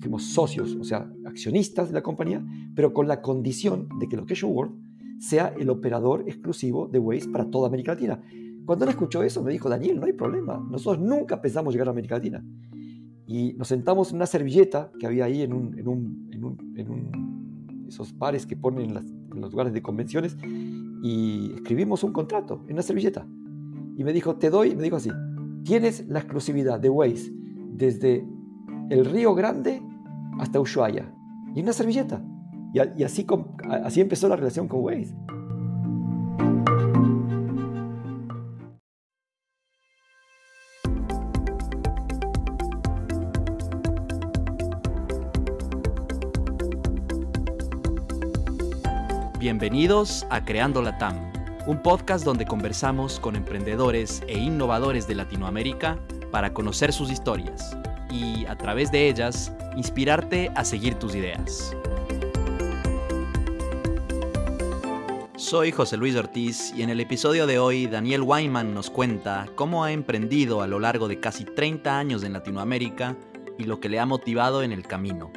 Fuimos socios, o sea, accionistas de la compañía, pero con la condición de que Location World sea el operador exclusivo de Waze para toda América Latina. Cuando él escuchó eso, me dijo, Daniel, no hay problema, nosotros nunca pensamos llegar a América Latina. Y nos sentamos en una servilleta que había ahí en, un, en, un, en, un, en esos bares que ponen en, los lugares de convenciones y escribimos un contrato en una servilleta. Y me dijo, te doy, me dijo así, tienes la exclusividad de Waze desde el Río Grande hasta Ushuaia. Y una servilleta. Y, así, así empezó la relación con Waze. Bienvenidos a Creando la TAM, un podcast donde conversamos con emprendedores e innovadores de Latinoamérica para conocer sus historias y, a través de ellas, inspirarte a seguir tus ideas. Soy José Luis Ortiz y en el episodio de hoy Daniel Wyman nos cuenta cómo ha emprendido a lo largo de casi 30 años en Latinoamérica y lo que le ha motivado en el camino.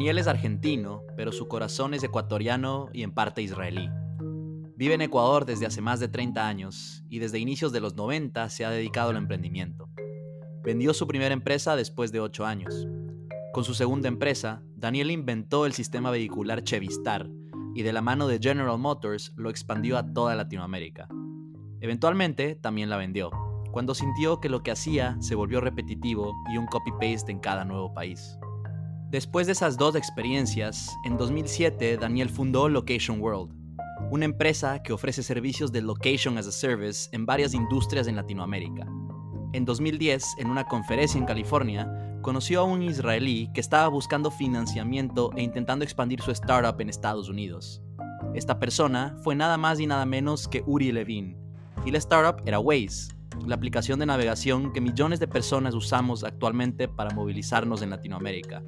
Daniel es argentino, pero su corazón es ecuatoriano y en parte israelí. Vive en Ecuador desde hace más de 30 años y desde inicios de los 90 se ha dedicado al emprendimiento. Vendió su primera empresa después de 8 años. Con su segunda empresa, Daniel inventó el sistema vehicular Chevistar y de la mano de General Motors lo expandió a toda Latinoamérica. Eventualmente también la vendió, cuando sintió que lo que hacía se volvió repetitivo y un copy-paste en cada nuevo país. Después de esas dos experiencias, en 2007 Daniel fundó Location World, una empresa que ofrece servicios de Location as a Service en varias industrias en Latinoamérica. En 2010, en una conferencia en California, conoció a un israelí que estaba buscando financiamiento e intentando expandir su startup en Estados Unidos. Esta persona fue nada más y nada menos que Uri Levin, y la startup era Waze, la aplicación de navegación que millones de personas usamos actualmente para movilizarnos en Latinoamérica.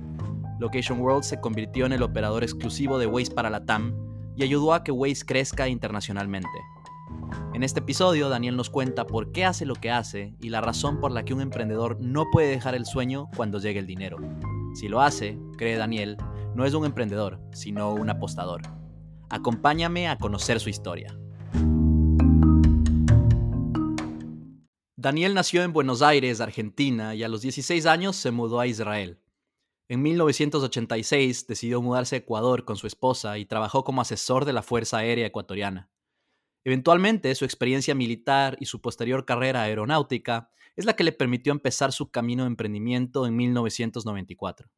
Location World se convirtió en el operador exclusivo de Waze para la TAM y ayudó a que Waze crezca internacionalmente. En este episodio, Daniel nos cuenta por qué hace lo que hace y la razón por la que un emprendedor no puede dejar el sueño cuando llegue el dinero. Si lo hace, cree Daniel, no es un emprendedor, sino un apostador. Acompáñame a conocer su historia. Daniel nació en Buenos Aires, Argentina, y a los 16 años se mudó a Israel. En 1986 decidió mudarse a Ecuador con su esposa y trabajó como asesor de la Fuerza Aérea Ecuatoriana. Eventualmente, su experiencia militar y su posterior carrera aeronáutica es la que le permitió empezar su camino de emprendimiento en 1994.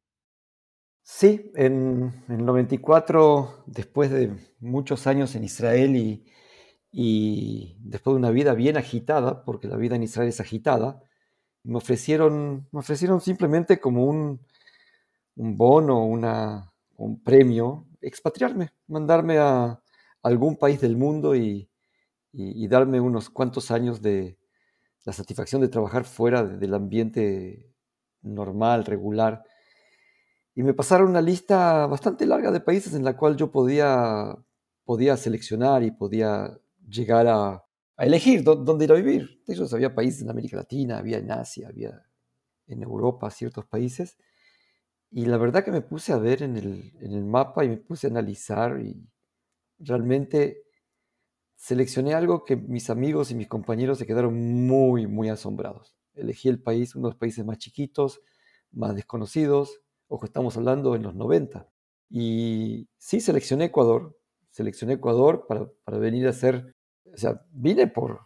Sí, en el 94, después de muchos años en Israel y, y después de una vida bien agitada, porque la vida en Israel es agitada, me ofrecieron, me ofrecieron simplemente como un, un bono, una, un premio, expatriarme, mandarme a algún país del mundo y, darme unos cuantos años de la satisfacción de trabajar fuera del ambiente normal, regular. Y me pasaron una lista bastante larga de países en la cual yo podía, podía seleccionar y podía llegar a, elegir dónde ir a vivir. De hecho, había países en América Latina, había en Asia, había en Europa ciertos países. Y la verdad que me puse a ver en el, mapa y me puse a analizar y realmente seleccioné algo que mis amigos y mis compañeros se quedaron muy, muy asombrados. Elegí el país, uno de los países más chiquitos, más desconocidos. Ojo, estamos hablando en los 90. Y sí, seleccioné Ecuador. Seleccioné Ecuador para, para venir a hacer, o sea, vine por,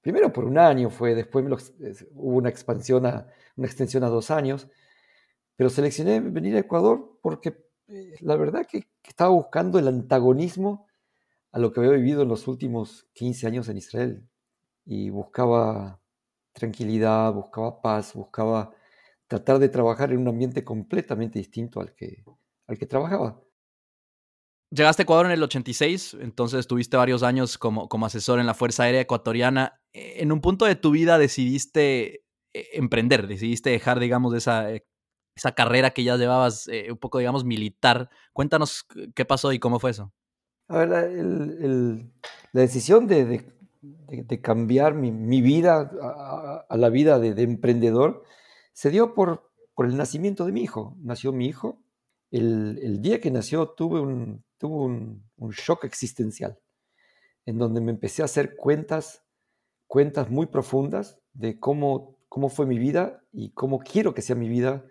primero por un año fue, después hubo una expansión, a, una extensión a dos años pero seleccioné venir a Ecuador porque eh, la verdad que, estaba buscando el antagonismo a lo que había vivido en los últimos 15 años en Israel. Y buscaba tranquilidad, buscaba paz, buscaba tratar de trabajar en un ambiente completamente distinto al que, al que trabajaba. Llegaste a Ecuador en el 86, entonces estuviste varios años como, como asesor en la Fuerza Aérea Ecuatoriana. En un punto de tu vida decidiste eh, emprender, decidiste dejar, digamos, esa esa carrera que ya llevabas eh, un poco, digamos, militar. Cuéntanos qué pasó y cómo fue eso. La, decisión de, de, cambiar mi, mi vida a, la vida de, emprendedor se dio por, por el nacimiento de mi hijo. Nació mi hijo. El, día que nació tuve, un, shock existencial, en donde me empecé a hacer cuentas, cuentas muy profundas de cómo, cómo fue mi vida y cómo quiero que sea mi vida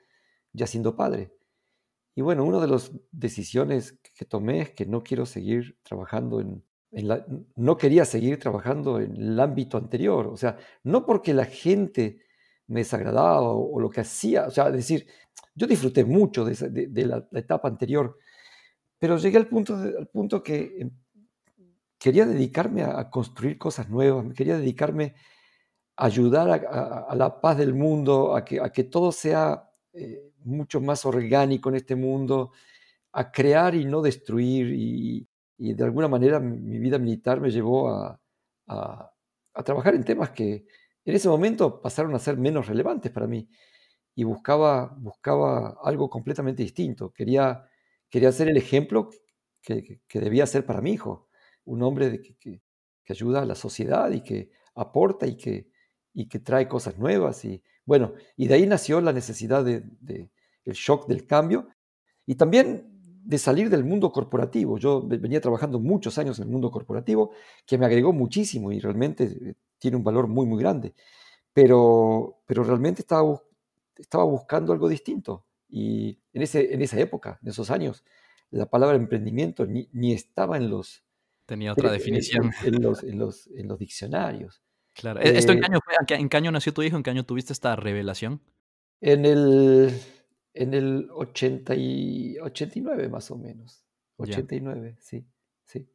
ya siendo padre. Y bueno, una de las decisiones que tomé es que no quiero seguir trabajando en, no quería seguir trabajando en el ámbito anterior, o sea, no porque la gente me desagradaba o, lo que hacía, o sea, decir, yo disfruté mucho de, la, etapa anterior, pero llegué al punto, al punto que em, quería dedicarme a, construir cosas nuevas, quería dedicarme a ayudar a, la paz del mundo, a que, todo sea eh, mucho más orgánico en este mundo, a crear y no destruir y, de alguna manera mi vida militar me llevó a, trabajar en temas que en ese momento pasaron a ser menos relevantes para mí y buscaba, buscaba algo completamente distinto. Quería, quería ser el ejemplo que, que, debía ser para mi hijo, un hombre que, que, ayuda a la sociedad y que aporta y que, y que trae cosas nuevas. Y bueno, y de ahí nació la necesidad de, de el shock del cambio y también de salir del mundo corporativo. Yo venía trabajando muchos años en el mundo corporativo, que me agregó muchísimo y realmente eh, tiene un valor muy, muy grande. Pero, pero realmente estaba, estaba buscando algo distinto. Y en, ese, en esa época, en esos años, la palabra emprendimiento ni, ni estaba en los... Tenía otra definición. En, los, en, los, en los, diccionarios. Claro. ¿Esto en qué, eh, año fue? ¿En qué año nació tu hijo? ¿En qué año tuviste esta revelación? En el en el 80 y 89 más o menos. 89, sí, sí.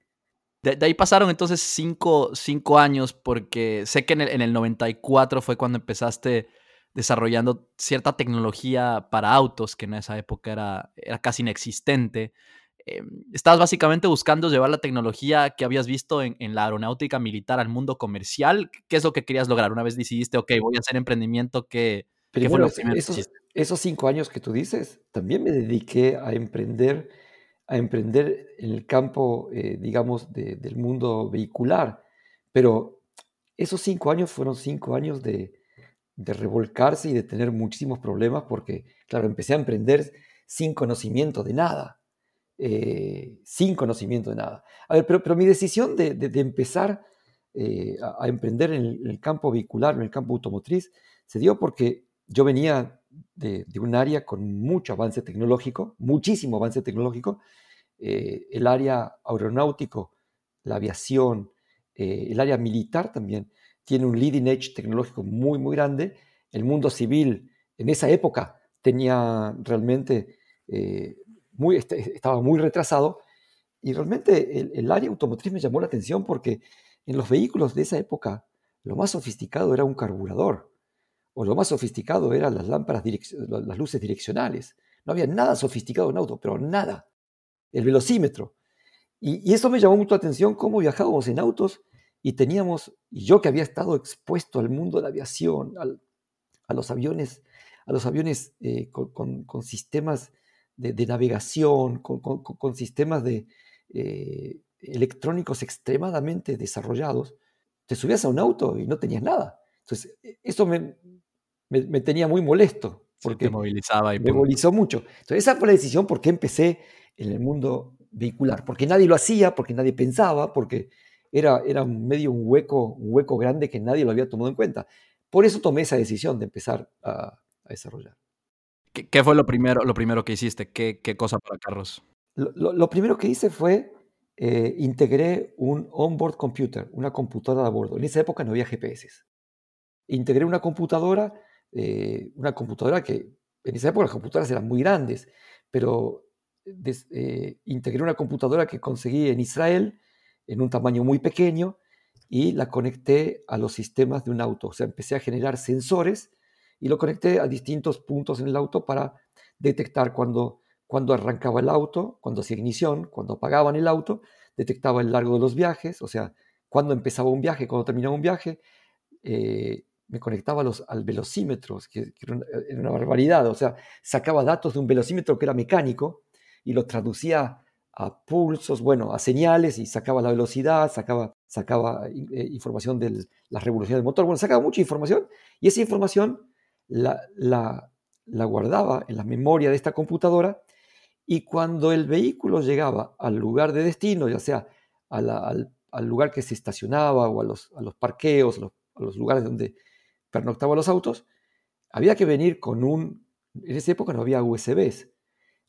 De, ahí pasaron entonces cinco, cinco, años porque sé que en el, en el 94 fue cuando empezaste desarrollando cierta tecnología para autos, que en esa época era, era casi inexistente. Eh, estabas básicamente buscando llevar la tecnología que habías visto en, en, la aeronáutica militar al mundo comercial. ¿Qué es lo que querías lograr? Una vez decidiste, ok, voy a hacer emprendimiento, que ¿qué fue lo primero esos cinco años que tú dices, también me dediqué a emprender, a emprender en el campo, eh, digamos, del mundo vehicular. Pero esos cinco años fueron cinco años de, revolcarse y de tener muchísimos problemas porque, claro, empecé a emprender sin conocimiento de nada. Eh, sin conocimiento de nada. A ver, pero, pero mi decisión de, empezar eh, a, emprender en el, campo vehicular, en el campo automotriz, se dio porque yo venía de, un área con mucho avance tecnológico, muchísimo avance tecnológico, eh, el área aeronáutico, la aviación, el área militar también tiene un leading edge tecnológico muy, muy grande. El mundo civil en esa época tenía realmente, eh, muy, estaba muy retrasado y realmente el, área automotriz me llamó la atención porque en los vehículos de esa época lo más sofisticado era un carburador o lo más sofisticado eran las lámparas, las luces direccionales. No había nada sofisticado en auto, pero nada. El velocímetro. Y, eso me llamó mucho la atención, cómo viajábamos en autos y teníamos, y yo que había estado expuesto al mundo de la aviación, a los aviones, a los aviones eh, con, sistemas de, navegación, con, sistemas de, eh, electrónicos extremadamente desarrollados, te subías a un auto y no tenías nada. Entonces, e, eso me, me, tenía muy molesto. Porque me movilizaba y me movilizó mucho. Entonces, esa fue la decisión porque empecé en el mundo vehicular. Porque nadie lo hacía, porque nadie pensaba, porque era, era medio un hueco, un hueco grande que nadie lo había tomado en cuenta. Por eso tomé esa decisión de empezar a, desarrollar. ¿Qué, fue lo primero, lo primero que hiciste? ¿Qué, qué cosa para carros? Lo, primero que hice fue eh, integré un onboard computer, una computadora a bordo. En esa época no había GPS. Integré una computadora eh, una computadora que en esa época las computadoras eran muy grandes, pero eh, integré una computadora que conseguí en Israel en un tamaño muy pequeño y la conecté a los sistemas de un auto. O sea, empecé a generar sensores y lo conecté a distintos puntos en el auto para detectar cuando, cuando arrancaba el auto, cuando hacía ignición, cuando apagaban el auto, detectaba el largo de los viajes, o sea, cuando empezaba un viaje, cuando terminaba un viaje, eh, me conectaba los, al velocímetro, que, era, una, barbaridad. O sea, sacaba datos de un velocímetro que era mecánico y los traducía a pulsos, bueno, a señales y sacaba la velocidad, sacaba, sacaba eh, información de la revolución del motor, bueno, sacaba mucha información y esa información la, la, la guardaba en la memoria de esta computadora y cuando el vehículo llegaba al lugar de destino, ya sea al, al, lugar que se estacionaba o a los, a los parqueos, a los lugares donde pernoctaban los autos, había que venir con un, en esa época no había USBs,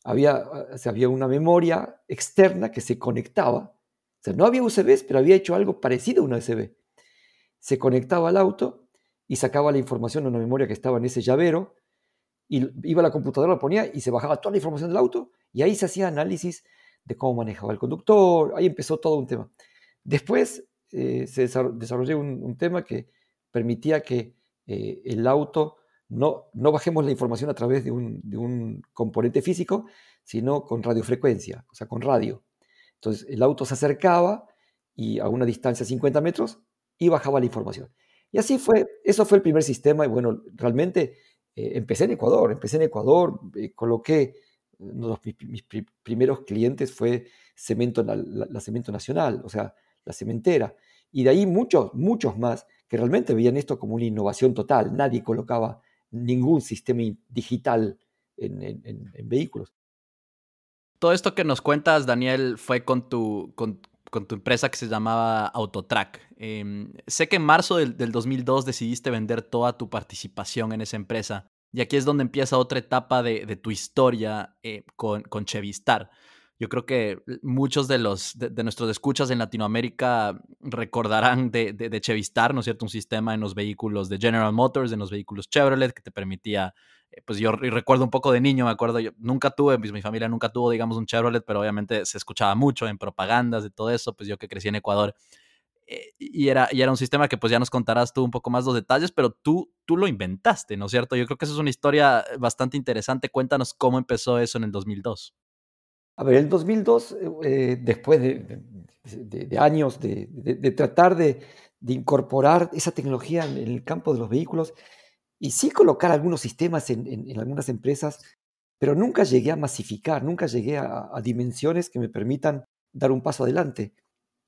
había, había una memoria externa que se conectaba, o sea, no había USBs, pero había hecho algo parecido a una USB. Se conectaba al auto y sacaba la información de una memoria que estaba en ese llavero, y iba a la computadora, la ponía y se bajaba toda la información del auto, y ahí se hacía análisis de cómo manejaba el conductor, ahí empezó todo un tema. Después eh, se desarrolló un, tema que permitía que eh, el auto no, no bajemos la información a través de un, componente físico, sino con radiofrecuencia, o sea, con radio. Entonces el auto se acercaba y a una distancia de 50 metros y bajaba la información. Y así fue, eso fue el primer sistema y bueno, realmente eh, empecé en Ecuador, empecé en Ecuador, coloqué, uno de mis, primeros clientes fue Cemento, la Cemento Nacional, o sea, la cementera. Y de ahí muchos, muchos más que realmente veían esto como una innovación total. Nadie colocaba ningún sistema digital en, vehículos. Todo esto que nos cuentas, Daniel, fue con tu, con, tu empresa que se llamaba Autotrack. Em, sé que en marzo del, 2002 decidiste vender toda tu participación en esa empresa. Y aquí es donde empieza otra etapa de, tu historia eh, con, con Chevistar. Yo creo que muchos de los de, nuestros escuchas en Latinoamérica recordarán de, de, Chevistar, ¿no es cierto? Un sistema en los vehículos de General Motors, en los vehículos Chevrolet, que te permitía, eh, pues yo recuerdo un poco de niño, me acuerdo, yo nunca tuve, pues mi familia nunca tuvo, digamos, un Chevrolet, pero obviamente se escuchaba mucho en propagandas de todo eso, pues yo que crecí en Ecuador. Eh, y, era, y era un sistema que pues ya nos contarás tú un poco más los detalles, pero tú, tú lo inventaste, ¿no es cierto? Yo creo que eso es una historia bastante interesante. Cuéntanos cómo empezó eso en el 2002. A ver, el 2002, eh, después de, años de, tratar de, incorporar esa tecnología en, el campo de los vehículos y sí colocar algunos sistemas en, algunas empresas, pero nunca llegué a masificar, nunca llegué a, dimensiones que me permitan dar un paso adelante.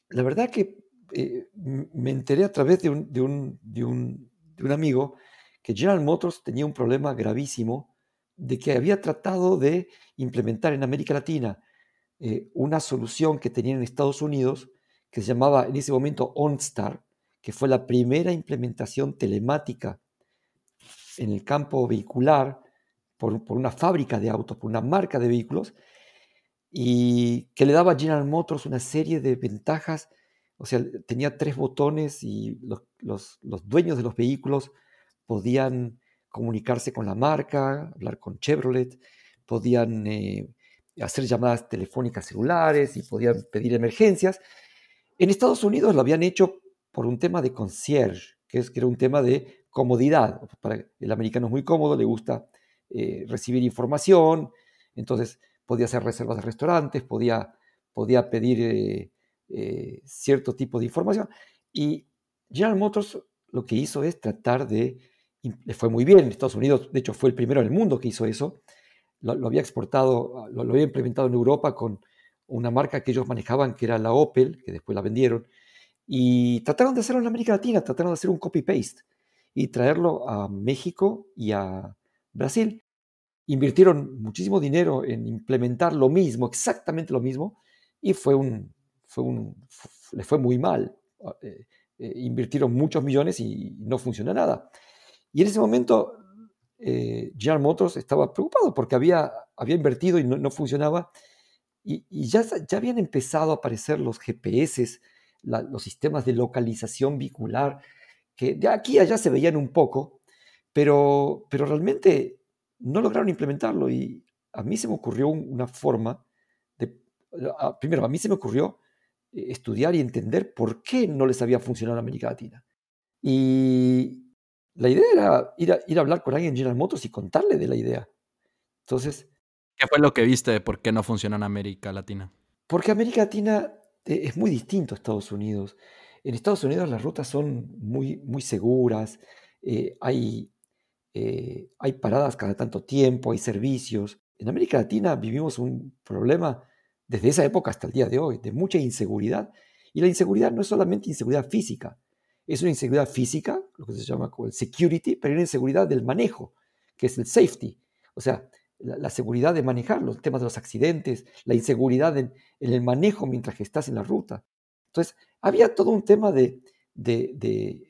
La verdad que eh, me enteré a través de un amigo que General Motors tenía un problema gravísimo de que había tratado de implementar en América Latina eh, una solución que tenían en Estados Unidos que se llamaba en ese momento OnStar, que fue la primera implementación telemática en el campo vehicular por, una fábrica de autos, por una marca de vehículos, y que le daba a General Motors una serie de ventajas. O sea, tenía tres botones y los dueños de los vehículos podían comunicarse con la marca, hablar con Chevrolet, podían eh, hacer llamadas telefónicas celulares y podían pedir emergencias. En Estados Unidos lo habían hecho por un tema de concierge, que, es, que era un tema de comodidad. Para el americano es muy cómodo, le gusta eh, recibir información, entonces podía hacer reservas de restaurantes, podía, podía pedir eh, cierto tipo de información. Y General Motors lo que hizo es tratar de le fue muy bien. En Estados Unidos, de hecho, fue el primero en el mundo que hizo eso. Lo, había exportado, lo, había implementado en Europa con una marca que ellos manejaban, que era la Opel, que después la vendieron. Y trataron de hacerlo en América Latina, trataron de hacer un copy-paste y traerlo a México y a Brasil. Invirtieron muchísimo dinero en implementar lo mismo, exactamente lo mismo, y fue un, fue un, le fue muy mal. Eh, eh, invirtieron muchos millones y no funciona nada. Y en ese momento, eh, General Motors estaba preocupado porque había, había invertido y no, funcionaba. Y, ya, ya habían empezado a aparecer los GPS, los sistemas de localización vehicular, que de aquí a allá se veían un poco, pero, pero realmente no lograron implementarlo. Y a mí se me ocurrió una forma de. primero, a mí se me ocurrió eh, estudiar y entender por qué no les había funcionado en América Latina. Y, la idea era ir a, ir a hablar con alguien en General Motors y contarle de la idea. Entonces... ¿Qué fue lo que viste de por qué no funciona en América Latina? Porque América Latina eh, es muy distinto a Estados Unidos. En Estados Unidos las rutas son muy, muy seguras, eh, hay, eh, hay paradas cada tanto tiempo, hay servicios. En América Latina vivimos un problema desde esa época hasta el día de hoy, de mucha inseguridad. Y la inseguridad no es solamente inseguridad física, es una inseguridad física, lo que se llama el security, pero una inseguridad del manejo, que es el safety. O sea, la, seguridad de manejar los temas de los accidentes, la inseguridad en, el manejo mientras que estás en la ruta. Entonces, había todo un tema de... de,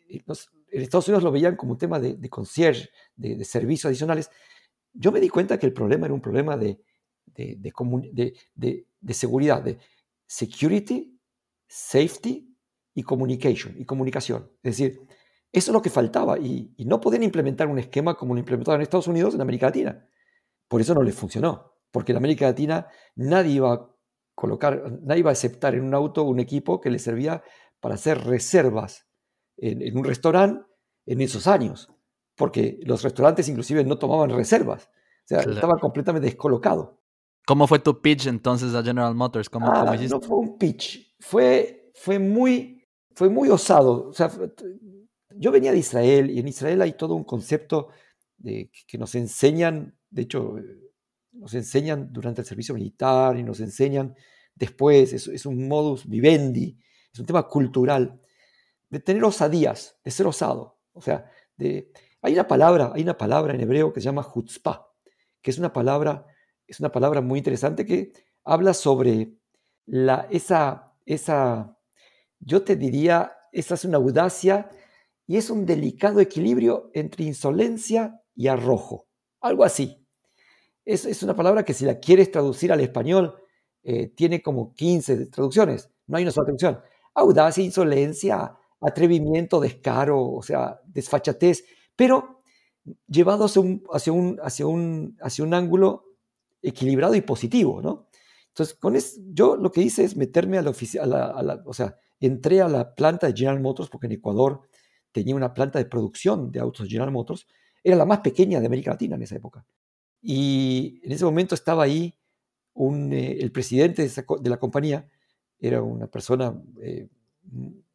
en Estados Unidos lo veían como un tema de, de concierge, de, servicios adicionales. Yo me di cuenta que el problema era un problema de, de, seguridad, de security, safety y communication, y comunicación. Es decir, eso es lo que faltaba y, y no podían implementar un esquema como lo implementaban en Estados Unidos en América Latina. Por eso no les funcionó, porque en América Latina nadie iba a colocar, nadie iba a aceptar en un auto un equipo que le servía para hacer reservas en, un restaurante en esos años, porque los restaurantes inclusive no tomaban reservas, o sea, estaba completamente descolocado. ¿Cómo fue tu pitch entonces a General Motors? ¿Cómo, ah, no fue un pitch, fue, fue, muy, fue muy osado. O sea, yo venía de Israel y en Israel hay todo un concepto de, que nos enseñan de hecho, eh, nos enseñan durante el servicio militar y nos enseñan después, es, un modus vivendi, es un tema cultural, de tener osadías, de ser osado. O sea, de, hay, una palabra, hay una palabra en hebreo que se llama chutzpah, que es una palabra, es una palabra muy interesante que habla sobre la, esa, esa, yo te diría, esa es una audacia y es un delicado equilibrio entre insolencia y arrojo. Algo así. Es, es una palabra que si la quieres traducir al español, eh, tiene como 15 traducciones. No hay una sola traducción. Audacia, insolencia, atrevimiento, descaro, o sea, desfachatez, pero llevado hacia un, hacia un, hacia un, hacia un ángulo equilibrado y positivo, ¿no? Entonces, con yo lo que hice es meterme a la oficina, o sea, entré a la planta de General Motors, porque en Ecuador tenía una planta de producción de autos General Motors, era la más pequeña de América Latina en esa época. Y en ese momento estaba ahí eh, el presidente de, la compañía, era una persona eh,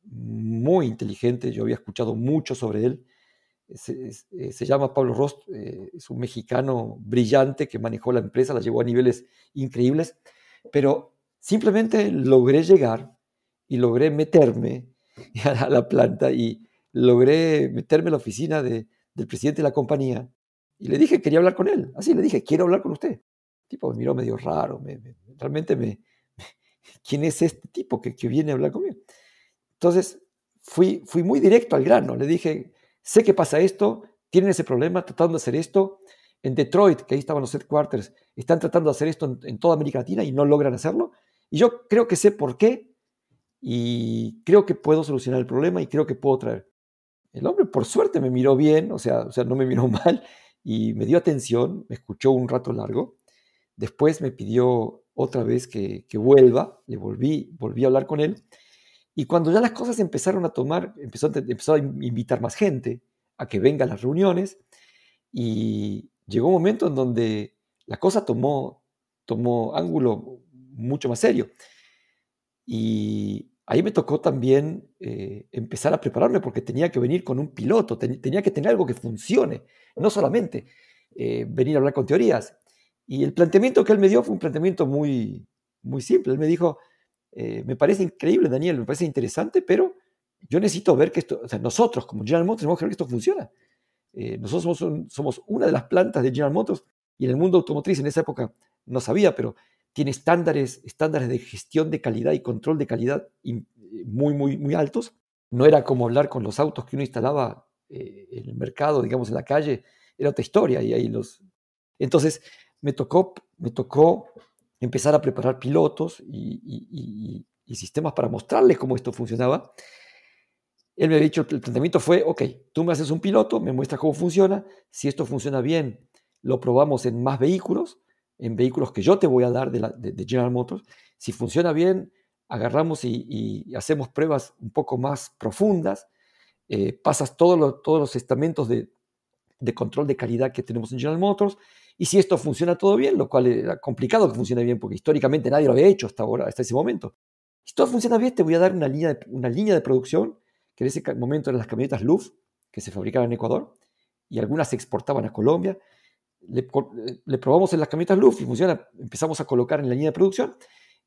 muy inteligente, yo había escuchado mucho sobre él, se, eh, llama Pablo Rost, es un mexicano brillante que manejó la empresa, la llevó a niveles increíbles, pero simplemente logré llegar y logré meterme a la planta y logré meterme a la oficina de, del presidente de la compañía y le dije que quería hablar con él. Así le dije, quiero hablar con usted. El tipo me miró medio raro, realmente me, ¿quién es este tipo que, que, viene a hablar conmigo? Entonces fui, fui muy directo al grano, le dije, sé que pasa esto, tienen ese problema tratando de hacer esto. En Detroit, que ahí estaban los headquarters, están tratando de hacer esto en, en toda América Latina y no logran hacerlo. Y yo creo que sé por qué y creo que puedo solucionar el problema y creo que puedo traer. El hombre, por suerte, me miró bien, o sea, o sea, no me miró mal y me dio atención, me escuchó un rato largo. Después me pidió otra vez que, vuelva, le volví, volví a hablar con él. Y cuando ya las cosas empezaron a tomar, empezó, empezó a invitar más gente a que venga a las reuniones y llegó un momento en donde la cosa tomó, tomó ángulo mucho más serio. Y ahí me tocó también eh, empezar a prepararme porque tenía que venir con un piloto, tenía que tener algo que funcione, no solamente eh, venir a hablar con teorías. Y el planteamiento que él me dio fue un planteamiento muy, muy simple. Él me dijo, eh, me parece increíble, Daniel, me parece interesante, pero yo necesito ver que esto, o sea, nosotros como General Motors tenemos que ver que esto funciona. nosotros somos, somos una de las plantas de General Motors y en el mundo automotriz en esa época no sabía, pero tiene estándares, estándares de gestión de calidad y control de calidad muy, muy, muy altos. No era como hablar con los autos que uno instalaba eh, en el mercado, digamos, en la calle, era otra historia. Y ahí los... Entonces, me tocó, me tocó empezar a preparar pilotos y, sistemas para mostrarles cómo esto funcionaba. Él me había dicho, el planteamiento fue, ok, tú me haces un piloto, me muestras cómo funciona, si esto funciona bien, lo probamos en más vehículos, en vehículos que yo te voy a dar de, General Motors. Si funciona bien, agarramos y, hacemos pruebas un poco más profundas, eh, pasas todos los estamentos de, control de calidad que tenemos en General Motors, y si esto funciona todo bien, lo cual era complicado que funcione bien, porque históricamente nadie lo había hecho hasta ahora, hasta ese momento. Si todo funciona bien, te voy a dar una línea de, una línea de producción, que en ese momento eran las camionetas Luft, que se fabricaban en Ecuador y algunas se exportaban a Colombia. Le, probamos en las camionetas Luft y funciona, empezamos a colocar en la línea de producción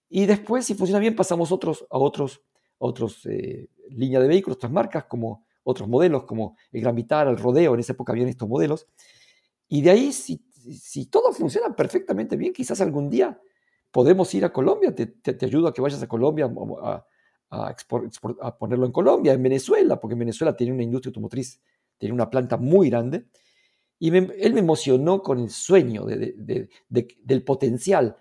y después, si funciona bien, pasamos otros, a otros, otros eh, líneas de vehículos, otras marcas, como otros modelos, como el Gran Vitara, el Rodeo, en esa época habían estos modelos. Y de ahí, si, si todo funciona perfectamente bien, quizás algún día podemos ir a Colombia, te, ayudo a que vayas a Colombia a, a, a, ponerlo en Colombia, en Venezuela, porque en Venezuela tiene una industria automotriz, tiene una planta muy grande. Y él me emocionó con el sueño de, del potencial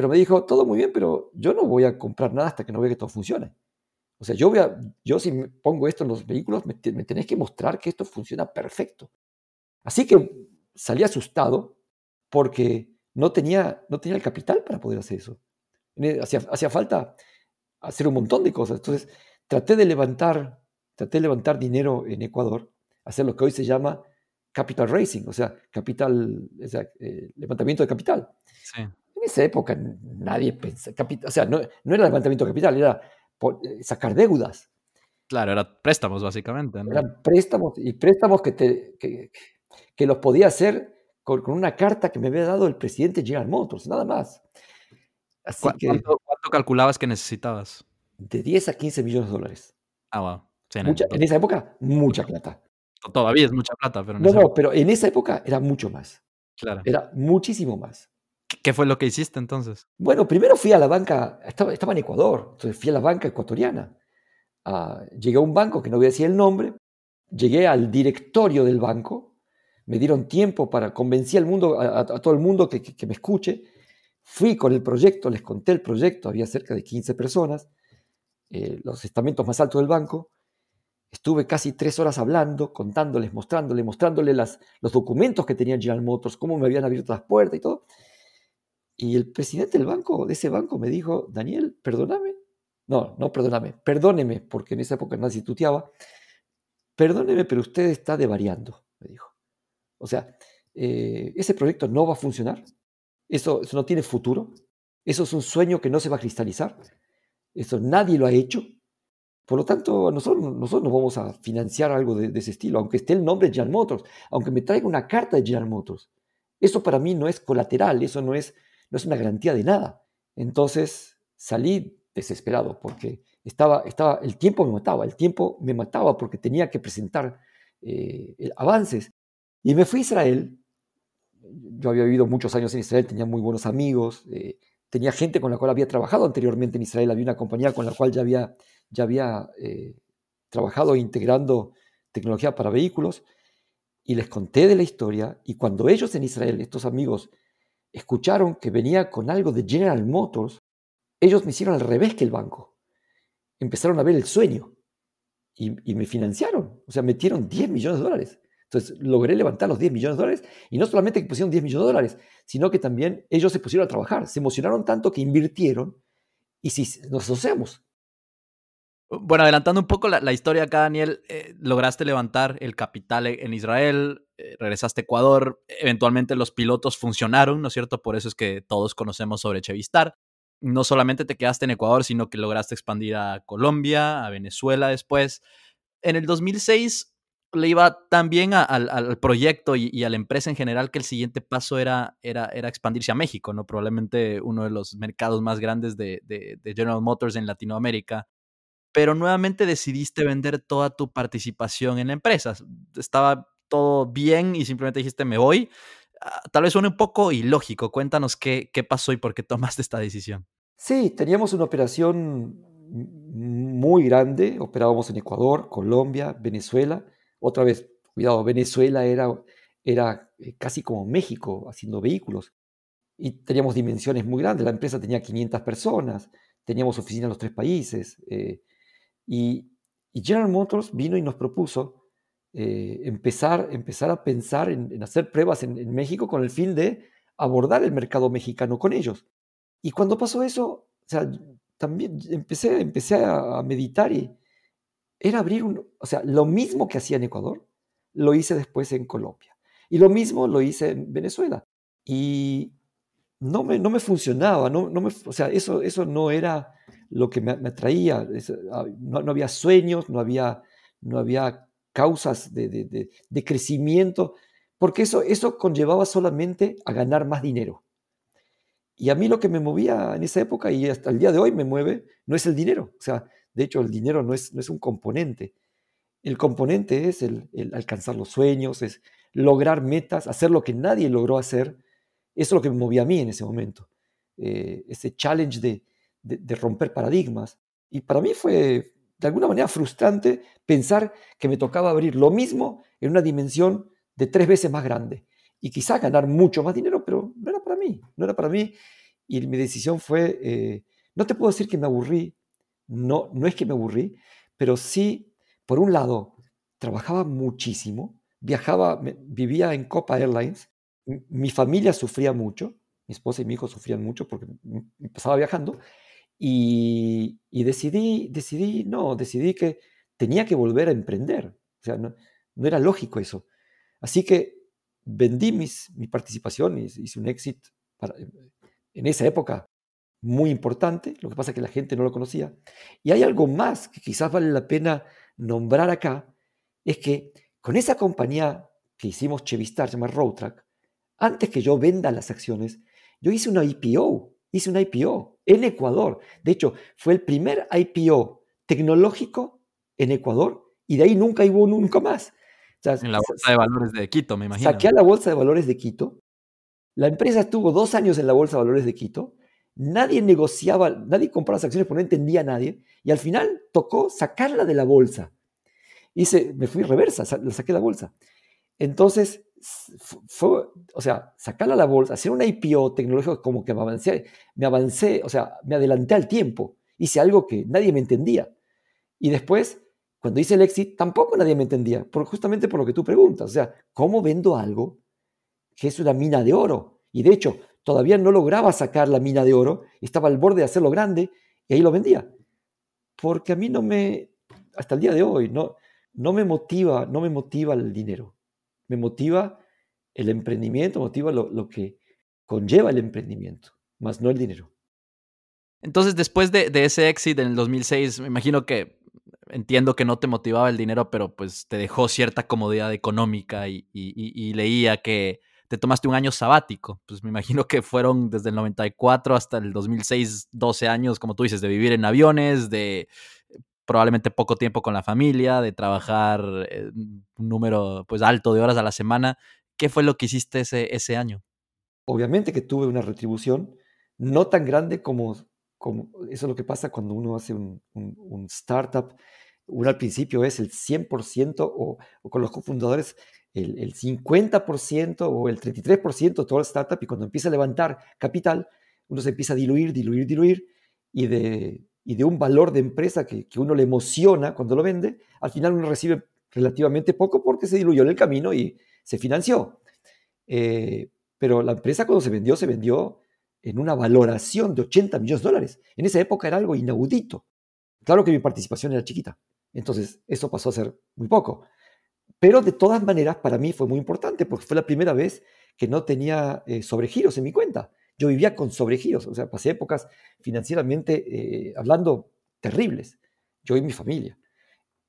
pero me dijo, todo muy bien, pero yo no voy a comprar nada hasta que no vea que todo funcione. O sea, yo, voy a, yo si pongo esto en los vehículos, me, tenés que mostrar que esto funciona perfecto. Así que salí asustado porque no tenía, no tenía el capital para poder hacer eso. Hacía, hacía falta hacer un montón de cosas. Entonces, traté de levantar, traté de levantar dinero en Ecuador, hacer lo que hoy se llama capital raising, o sea, capital, eh, levantamiento de capital. Sí. En esa época nadie pensaba, o sea, no, no, era levantamiento de capital, era eh, sacar deudas. Claro, eran préstamos básicamente. Eran préstamos y préstamos que, te, que, los podía hacer con, una carta que me había dado el presidente General Motors, nada más. Así ¿Cuánto, calculabas que necesitabas? De 10 a 15 millones de dólares. Ah, wow. en esa época, mucha plata. Todavía es mucha plata, pero no. No, pero en esa época era mucho más. Claro. Era muchísimo más. ¿Qué fue lo que hiciste entonces? Bueno, primero fui a la banca, estaba, estaba en Ecuador, entonces fui a la banca ecuatoriana. Ah, llegué a un banco que no voy a decir el nombre, llegué al directorio del banco, me dieron tiempo para convencer al mundo, a, todo el mundo que, me escuche. Fui con el proyecto, les conté el proyecto, había cerca de 15 personas, eh, los estamentos más altos del banco. Estuve casi tres horas hablando, contándoles, mostrándoles, mostrándoles las, los documentos que tenía General Motors, cómo me habían abierto las puertas y todo. Y el presidente del banco, de ese banco, me dijo, Daniel, perdóname. No, no perdóname, perdóneme, porque en esa época nadie tuteaba. Perdóneme, pero usted está devariando, me dijo. O sea, eh, ese proyecto no va a funcionar. Eso, eso no tiene futuro. Eso es un sueño que no se va a cristalizar. Eso nadie lo ha hecho. Por lo tanto, nosotros, nosotros no vamos a financiar algo de, de, ese estilo, aunque esté el nombre de General Motors, aunque me traiga una carta de General Motors. Eso para mí no es colateral, eso no es, no es una garantía de nada. Entonces salí desesperado porque estaba, estaba, el tiempo me mataba, el tiempo me mataba porque tenía que presentar eh, avances. Y me fui a Israel. Yo había vivido muchos años en Israel, tenía muy buenos amigos, eh, tenía gente con la cual había trabajado anteriormente en Israel, había una compañía con la cual ya había, ya había eh, trabajado integrando tecnología para vehículos. Y les conté de la historia y cuando ellos en Israel, estos amigos, escucharon que venía con algo de General Motors, ellos me hicieron al revés que el banco. Empezaron a ver el sueño y, me financiaron. O sea, metieron 10 millones de dólares. Entonces logré levantar los 10 millones de dólares y no solamente que pusieron 10 millones de dólares, sino que también ellos se pusieron a trabajar. Se emocionaron tanto que invirtieron y si nos asociamos. Bueno, adelantando un poco la, historia acá, Daniel, eh, lograste levantar el capital e, en Israel, eh, regresaste a Ecuador, eventualmente los pilotos funcionaron, ¿no es cierto? Por eso es que todos conocemos sobre Chevistar. No solamente te quedaste en Ecuador, sino que lograste expandir a Colombia, a Venezuela después. En el 2006 le iba tan bien al proyecto y, a la empresa en general que el siguiente paso era, era, era expandirse a México, ¿no? Probablemente uno de los mercados más grandes de, de General Motors en Latinoamérica pero nuevamente decidiste vender toda tu participación en la empresa. Estaba todo bien y simplemente dijiste me voy. Ah, tal vez suene un poco ilógico. Cuéntanos qué, qué pasó y por qué tomaste esta decisión. Sí, teníamos una operación muy grande. Operábamos en Ecuador, Colombia, Venezuela. Otra vez, cuidado, Venezuela era, era eh, casi como México haciendo vehículos. Y teníamos dimensiones muy grandes. La empresa tenía 500 personas, teníamos oficinas en los tres países. Eh, y, General Motors vino y nos propuso eh, empezar, empezar a pensar en, hacer pruebas en, México con el fin de abordar el mercado mexicano con ellos. Y cuando pasó eso, o sea, también empecé, empecé a, meditar y era abrir un, o sea, lo mismo que hacía en Ecuador, lo hice después en Colombia. Y lo mismo lo hice en Venezuela. Y no me, no me funcionaba, no, no me, o sea, eso, eso no era lo que me, atraía. Ah, no, había sueños, no había, no había causas de, crecimiento, porque eso, eso conllevaba solamente a ganar más dinero. Y a mí lo que me movía en esa época y hasta el día de hoy me mueve no es el dinero. O sea, de hecho el dinero no es, no es un componente. El componente es el, alcanzar los sueños, es lograr metas, hacer lo que nadie logró hacer. Eso es lo que me movía a mí en ese momento. Eh, ese challenge de, de, romper paradigmas. Y para mí fue de alguna manera frustrante pensar que me tocaba abrir lo mismo en una dimensión de tres veces más grande. Y quizá ganar mucho más dinero, pero no era para mí, no era para mí. Y mi decisión fue, eh, no te puedo decir que me aburrí, no, no es que me aburrí, pero sí, por un lado, trabajaba muchísimo, viajaba, vivía en Copa Airlines, mi familia sufría mucho, mi esposa y mi hijo sufrían mucho porque pasaba viajando, y, decidí, decidí, no, decidí que tenía que volver a emprender. O sea, no, era lógico eso. Así que vendí mis, mi participación, hice un éxito en esa época muy importante, lo que pasa es que la gente no lo conocía. Y hay algo más que quizás vale la pena nombrar acá, es que con esa compañía que hicimos Chevistar, se llama Roadtrack, antes que yo venda las acciones, yo hice una IPO hice un IPO en Ecuador. De hecho, fue el primer IPO tecnológico en Ecuador y de ahí nunca hubo nunca más. en la Bolsa de Valores de Quito, me imagino. Saqué a la Bolsa de Valores de Quito. La empresa estuvo dos años en la Bolsa de Valores de Quito. Nadie negociaba, nadie compraba las acciones porque no entendía a nadie. Y al final tocó sacarla de la bolsa. Hice, me fui reversa, la saqué de la bolsa. Entonces, fue, o sea, sacarla a la bolsa, hacer una IPO tecnológico como que me avancé, me avancé, o sea, me adelanté al tiempo, hice algo que nadie me entendía. Y después, cuando hice el exit, tampoco nadie me entendía, por, justamente por lo que tú preguntas, o sea, ¿cómo vendo algo que es una mina de oro? Y de hecho, todavía no lograba sacar la mina de oro, estaba al borde de hacerlo grande y ahí lo vendía. Porque a mí no me, hasta el día de hoy, no, no me motiva, no me motiva el dinero me motiva el emprendimiento, motiva lo, que conlleva el emprendimiento, más no el dinero. Entonces, después de, ese éxito en el 2006, me imagino que entiendo que no te motivaba el dinero, pero pues te dejó cierta comodidad económica y, y, leía que te tomaste un año sabático. Pues me imagino que fueron desde el 94 hasta el 2006, 12 años, como tú dices, de vivir en aviones, de probablemente poco tiempo con la familia, de trabajar eh, un número pues alto de horas a la semana. ¿Qué fue lo que hiciste ese, ese año? Obviamente que tuve una retribución no tan grande como, como eso es lo que pasa cuando uno hace un, un, startup. Uno al principio es el 100% o, o con los cofundadores el, el 50% o el 33% de todo el startup y cuando empieza a levantar capital, uno se empieza a diluir, diluir, diluir y de y de un valor de empresa que, que, uno le emociona cuando lo vende, al final uno recibe relativamente poco porque se diluyó en el camino y se financió. Eh, pero la empresa cuando se vendió, se vendió en una valoración de 80 millones de dólares. En esa época era algo inaudito. Claro que mi participación era chiquita, entonces eso pasó a ser muy poco. Pero de todas maneras, para mí fue muy importante porque fue la primera vez que no tenía eh, sobregiros en mi cuenta yo vivía con sobregiros, o sea, pasé épocas financieramente eh, hablando terribles, yo y mi familia.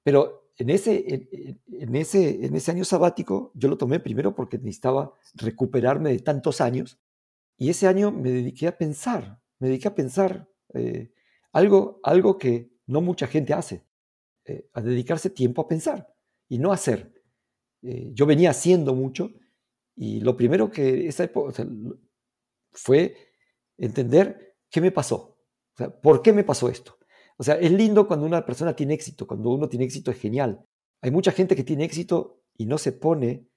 Pero en ese, en, ese, en ese año sabático yo lo tomé primero porque necesitaba recuperarme de tantos años y ese año me dediqué a pensar, me dediqué a pensar eh, algo, algo que no mucha gente hace, eh, a dedicarse tiempo a pensar y no a hacer. yo venía haciendo mucho y lo primero que esa época, fue entender qué me pasó, o sea, por qué me pasó esto. O sea, es lindo cuando una persona tiene éxito, cuando uno tiene éxito es genial. Hay mucha gente que tiene éxito y no se pone,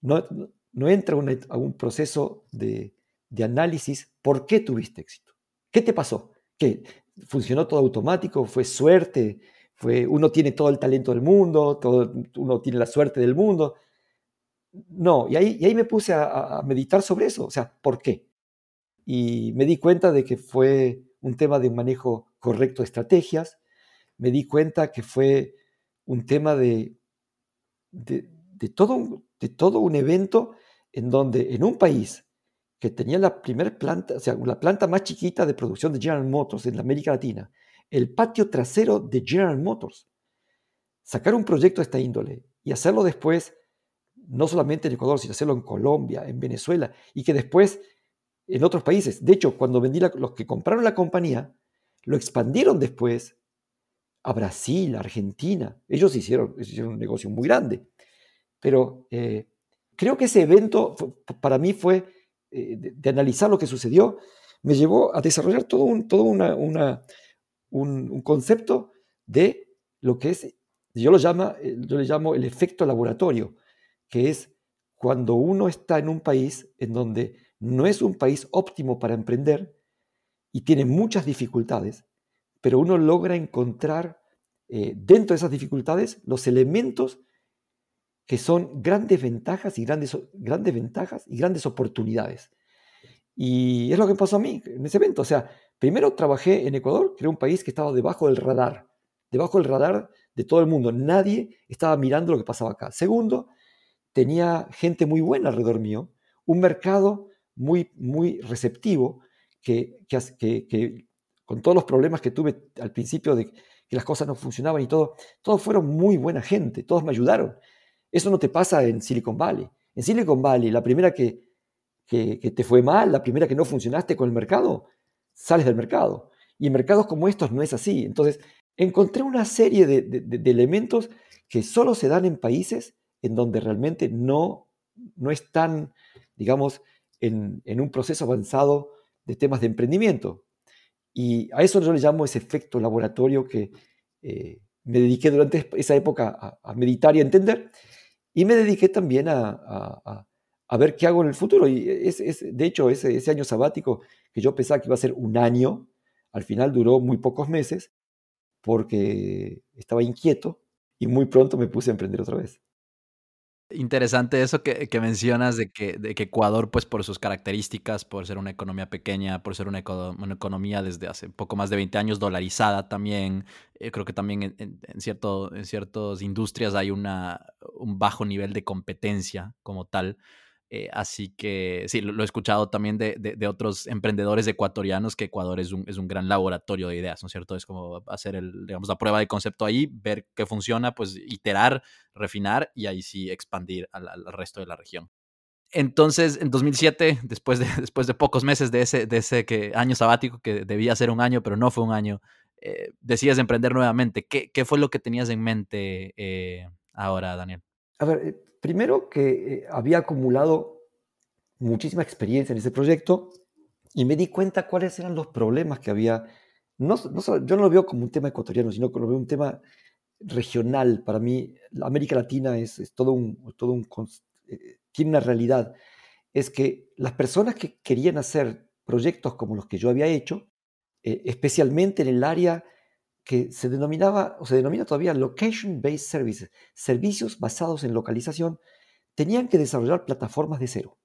no, no entra a un proceso de, de análisis por qué tuviste éxito. ¿Qué te pasó? ¿Qué? ¿Funcionó todo automático? ¿Fue suerte? ¿Fue, uno tiene todo el talento del mundo? Todo, uno tiene la suerte del mundo? No, y ahí, y ahí me puse a, a meditar sobre eso. O sea, ¿por qué? Y me di cuenta de que fue un tema de manejo correcto de estrategias, me di cuenta que fue un tema de, de, todo, de todo un evento en donde en un país que tenía la primera planta, o sea, la planta más chiquita de producción de General Motors en la América Latina, el patio trasero de General Motors, sacar un proyecto de esta índole y hacerlo después, no solamente en Ecuador, sino hacerlo en Colombia, en Venezuela, y que después en otros países. De hecho, cuando vendí los que compraron la compañía, lo expandieron después a Brasil, a Argentina. Ellos hicieron, hicieron un negocio muy grande. Pero eh, creo que ese evento para mí fue, eh, de, analizar lo que sucedió, me llevó a desarrollar todo un, todo una, un, concepto de lo que es, yo lo, llama, eh, yo le llamo el efecto laboratorio, que es cuando uno está en un país en donde no es un país óptimo para emprender y tiene muchas dificultades, pero uno logra encontrar eh, dentro de esas dificultades los elementos que son grandes ventajas y grandes, grandes ventajas y grandes oportunidades. Y es lo que pasó a mí en ese evento. O sea, primero trabajé en Ecuador, que era un país que estaba debajo del radar, debajo del radar de todo el mundo. Nadie estaba mirando lo que pasaba acá. Segundo, tenía gente muy buena alrededor mío, un mercado muy, muy receptivo, que, que, con todos los problemas que tuve al principio de que las cosas no funcionaban y todo, todos fueron muy buena gente, todos me ayudaron. Eso no te pasa en Silicon Valley. En Silicon Valley, la primera que, que, te fue mal, la primera que no funcionaste con el mercado, sales del mercado. Y en mercados como estos no es así. Entonces, encontré una serie de, de, elementos que solo se dan en países en donde realmente no, no están, digamos, en, un proceso avanzado de temas de emprendimiento. Y a eso yo le llamo ese efecto laboratorio que eh, me dediqué durante esa época a, meditar y a entender. Y me dediqué también a, a, ver qué hago en el futuro. Y es, es de hecho, ese, ese año sabático que yo pensaba que iba a ser un año, al final duró muy pocos meses porque estaba inquieto y muy pronto me puse a emprender otra vez. Interesante eso que, mencionas de que, de que, Ecuador, pues por sus características, por ser una economía pequeña, por ser una, economía desde hace poco más de 20 años dolarizada también, eh, creo que también en, en, cierto, en ciertas industrias hay una, un bajo nivel de competencia como tal. Eh, así que sí, lo, he escuchado también de, de, otros emprendedores ecuatorianos que Ecuador es un, es un, gran laboratorio de ideas, ¿no es cierto? Es como hacer el, digamos, la prueba de concepto ahí, ver qué funciona, pues iterar, refinar y ahí sí expandir al, al resto de la región. Entonces, en 2007, después de, después de pocos meses de ese, de ese que, año sabático, que debía ser un año, pero no fue un año, eh, emprender nuevamente. ¿Qué, ¿Qué, fue lo que tenías en mente eh, ahora, Daniel? A ver, Primero que eh, había acumulado muchísima experiencia en ese proyecto y me di cuenta cuáles eran los problemas que había. No, yo no lo veo como un tema ecuatoriano, sino que lo veo un tema regional. Para mí, la América Latina es, todo un, todo un, eh, tiene una realidad. Es que las personas que querían hacer proyectos como los que yo había hecho, eh, especialmente en el área que se denominaba o se denomina todavía Location Based Services, servicios basados en localización, tenían que desarrollar plataformas de cero.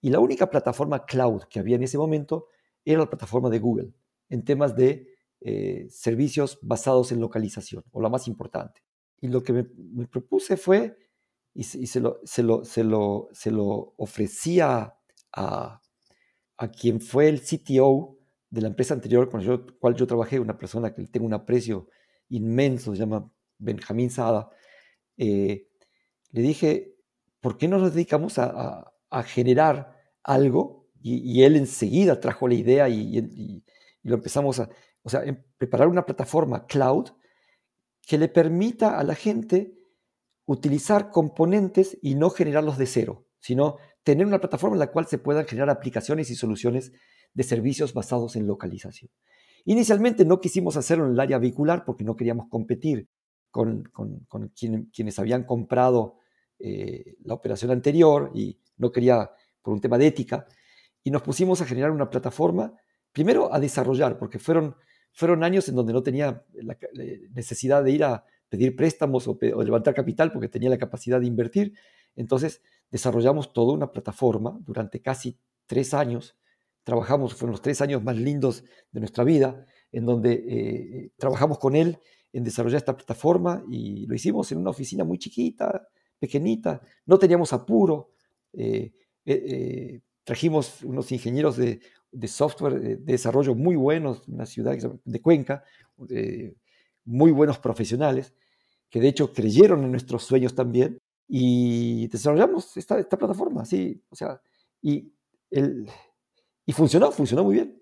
Y la única plataforma cloud que había en ese momento era la plataforma de Google, en temas de eh, servicios basados en localización, o la más importante. Y lo que me, propuse fue, y, se, lo, se, lo, se, lo, se, lo, ofrecía a, a quien fue el CTO de la empresa anterior con la cual yo trabajé, una persona que tengo un aprecio inmenso, se llama Benjamín Sada, eh, le dije, ¿por qué no nos dedicamos a, generar algo? Y, él enseguida trajo la idea y, lo empezamos a, o sea, preparar una plataforma cloud que le permita a la gente utilizar componentes y no generarlos de cero, sino tener una plataforma en la cual se puedan generar aplicaciones y soluciones de servicios basados en localización. Inicialmente no quisimos hacerlo en el área vehicular porque no queríamos competir con, quienes habían comprado eh, la operación anterior y no quería por un tema de ética. Y nos pusimos a generar una plataforma, primero a desarrollar, porque fueron, fueron años en donde no tenía necesidad de ir a pedir préstamos o, o levantar capital porque tenía la capacidad de invertir. Entonces desarrollamos toda una plataforma durante casi tres años trabajamos, fueron los tres años más lindos de nuestra vida, en donde eh, trabajamos con él en desarrollar esta plataforma y lo hicimos en una oficina muy chiquita, pequeñita, no teníamos apuro, eh, eh, trajimos unos ingenieros de, software de, desarrollo muy buenos, una ciudad de Cuenca, muy buenos profesionales, que de hecho creyeron en nuestros sueños también y desarrollamos esta, esta plataforma, sí, o sea, y, y funcionó, funcionó muy bien.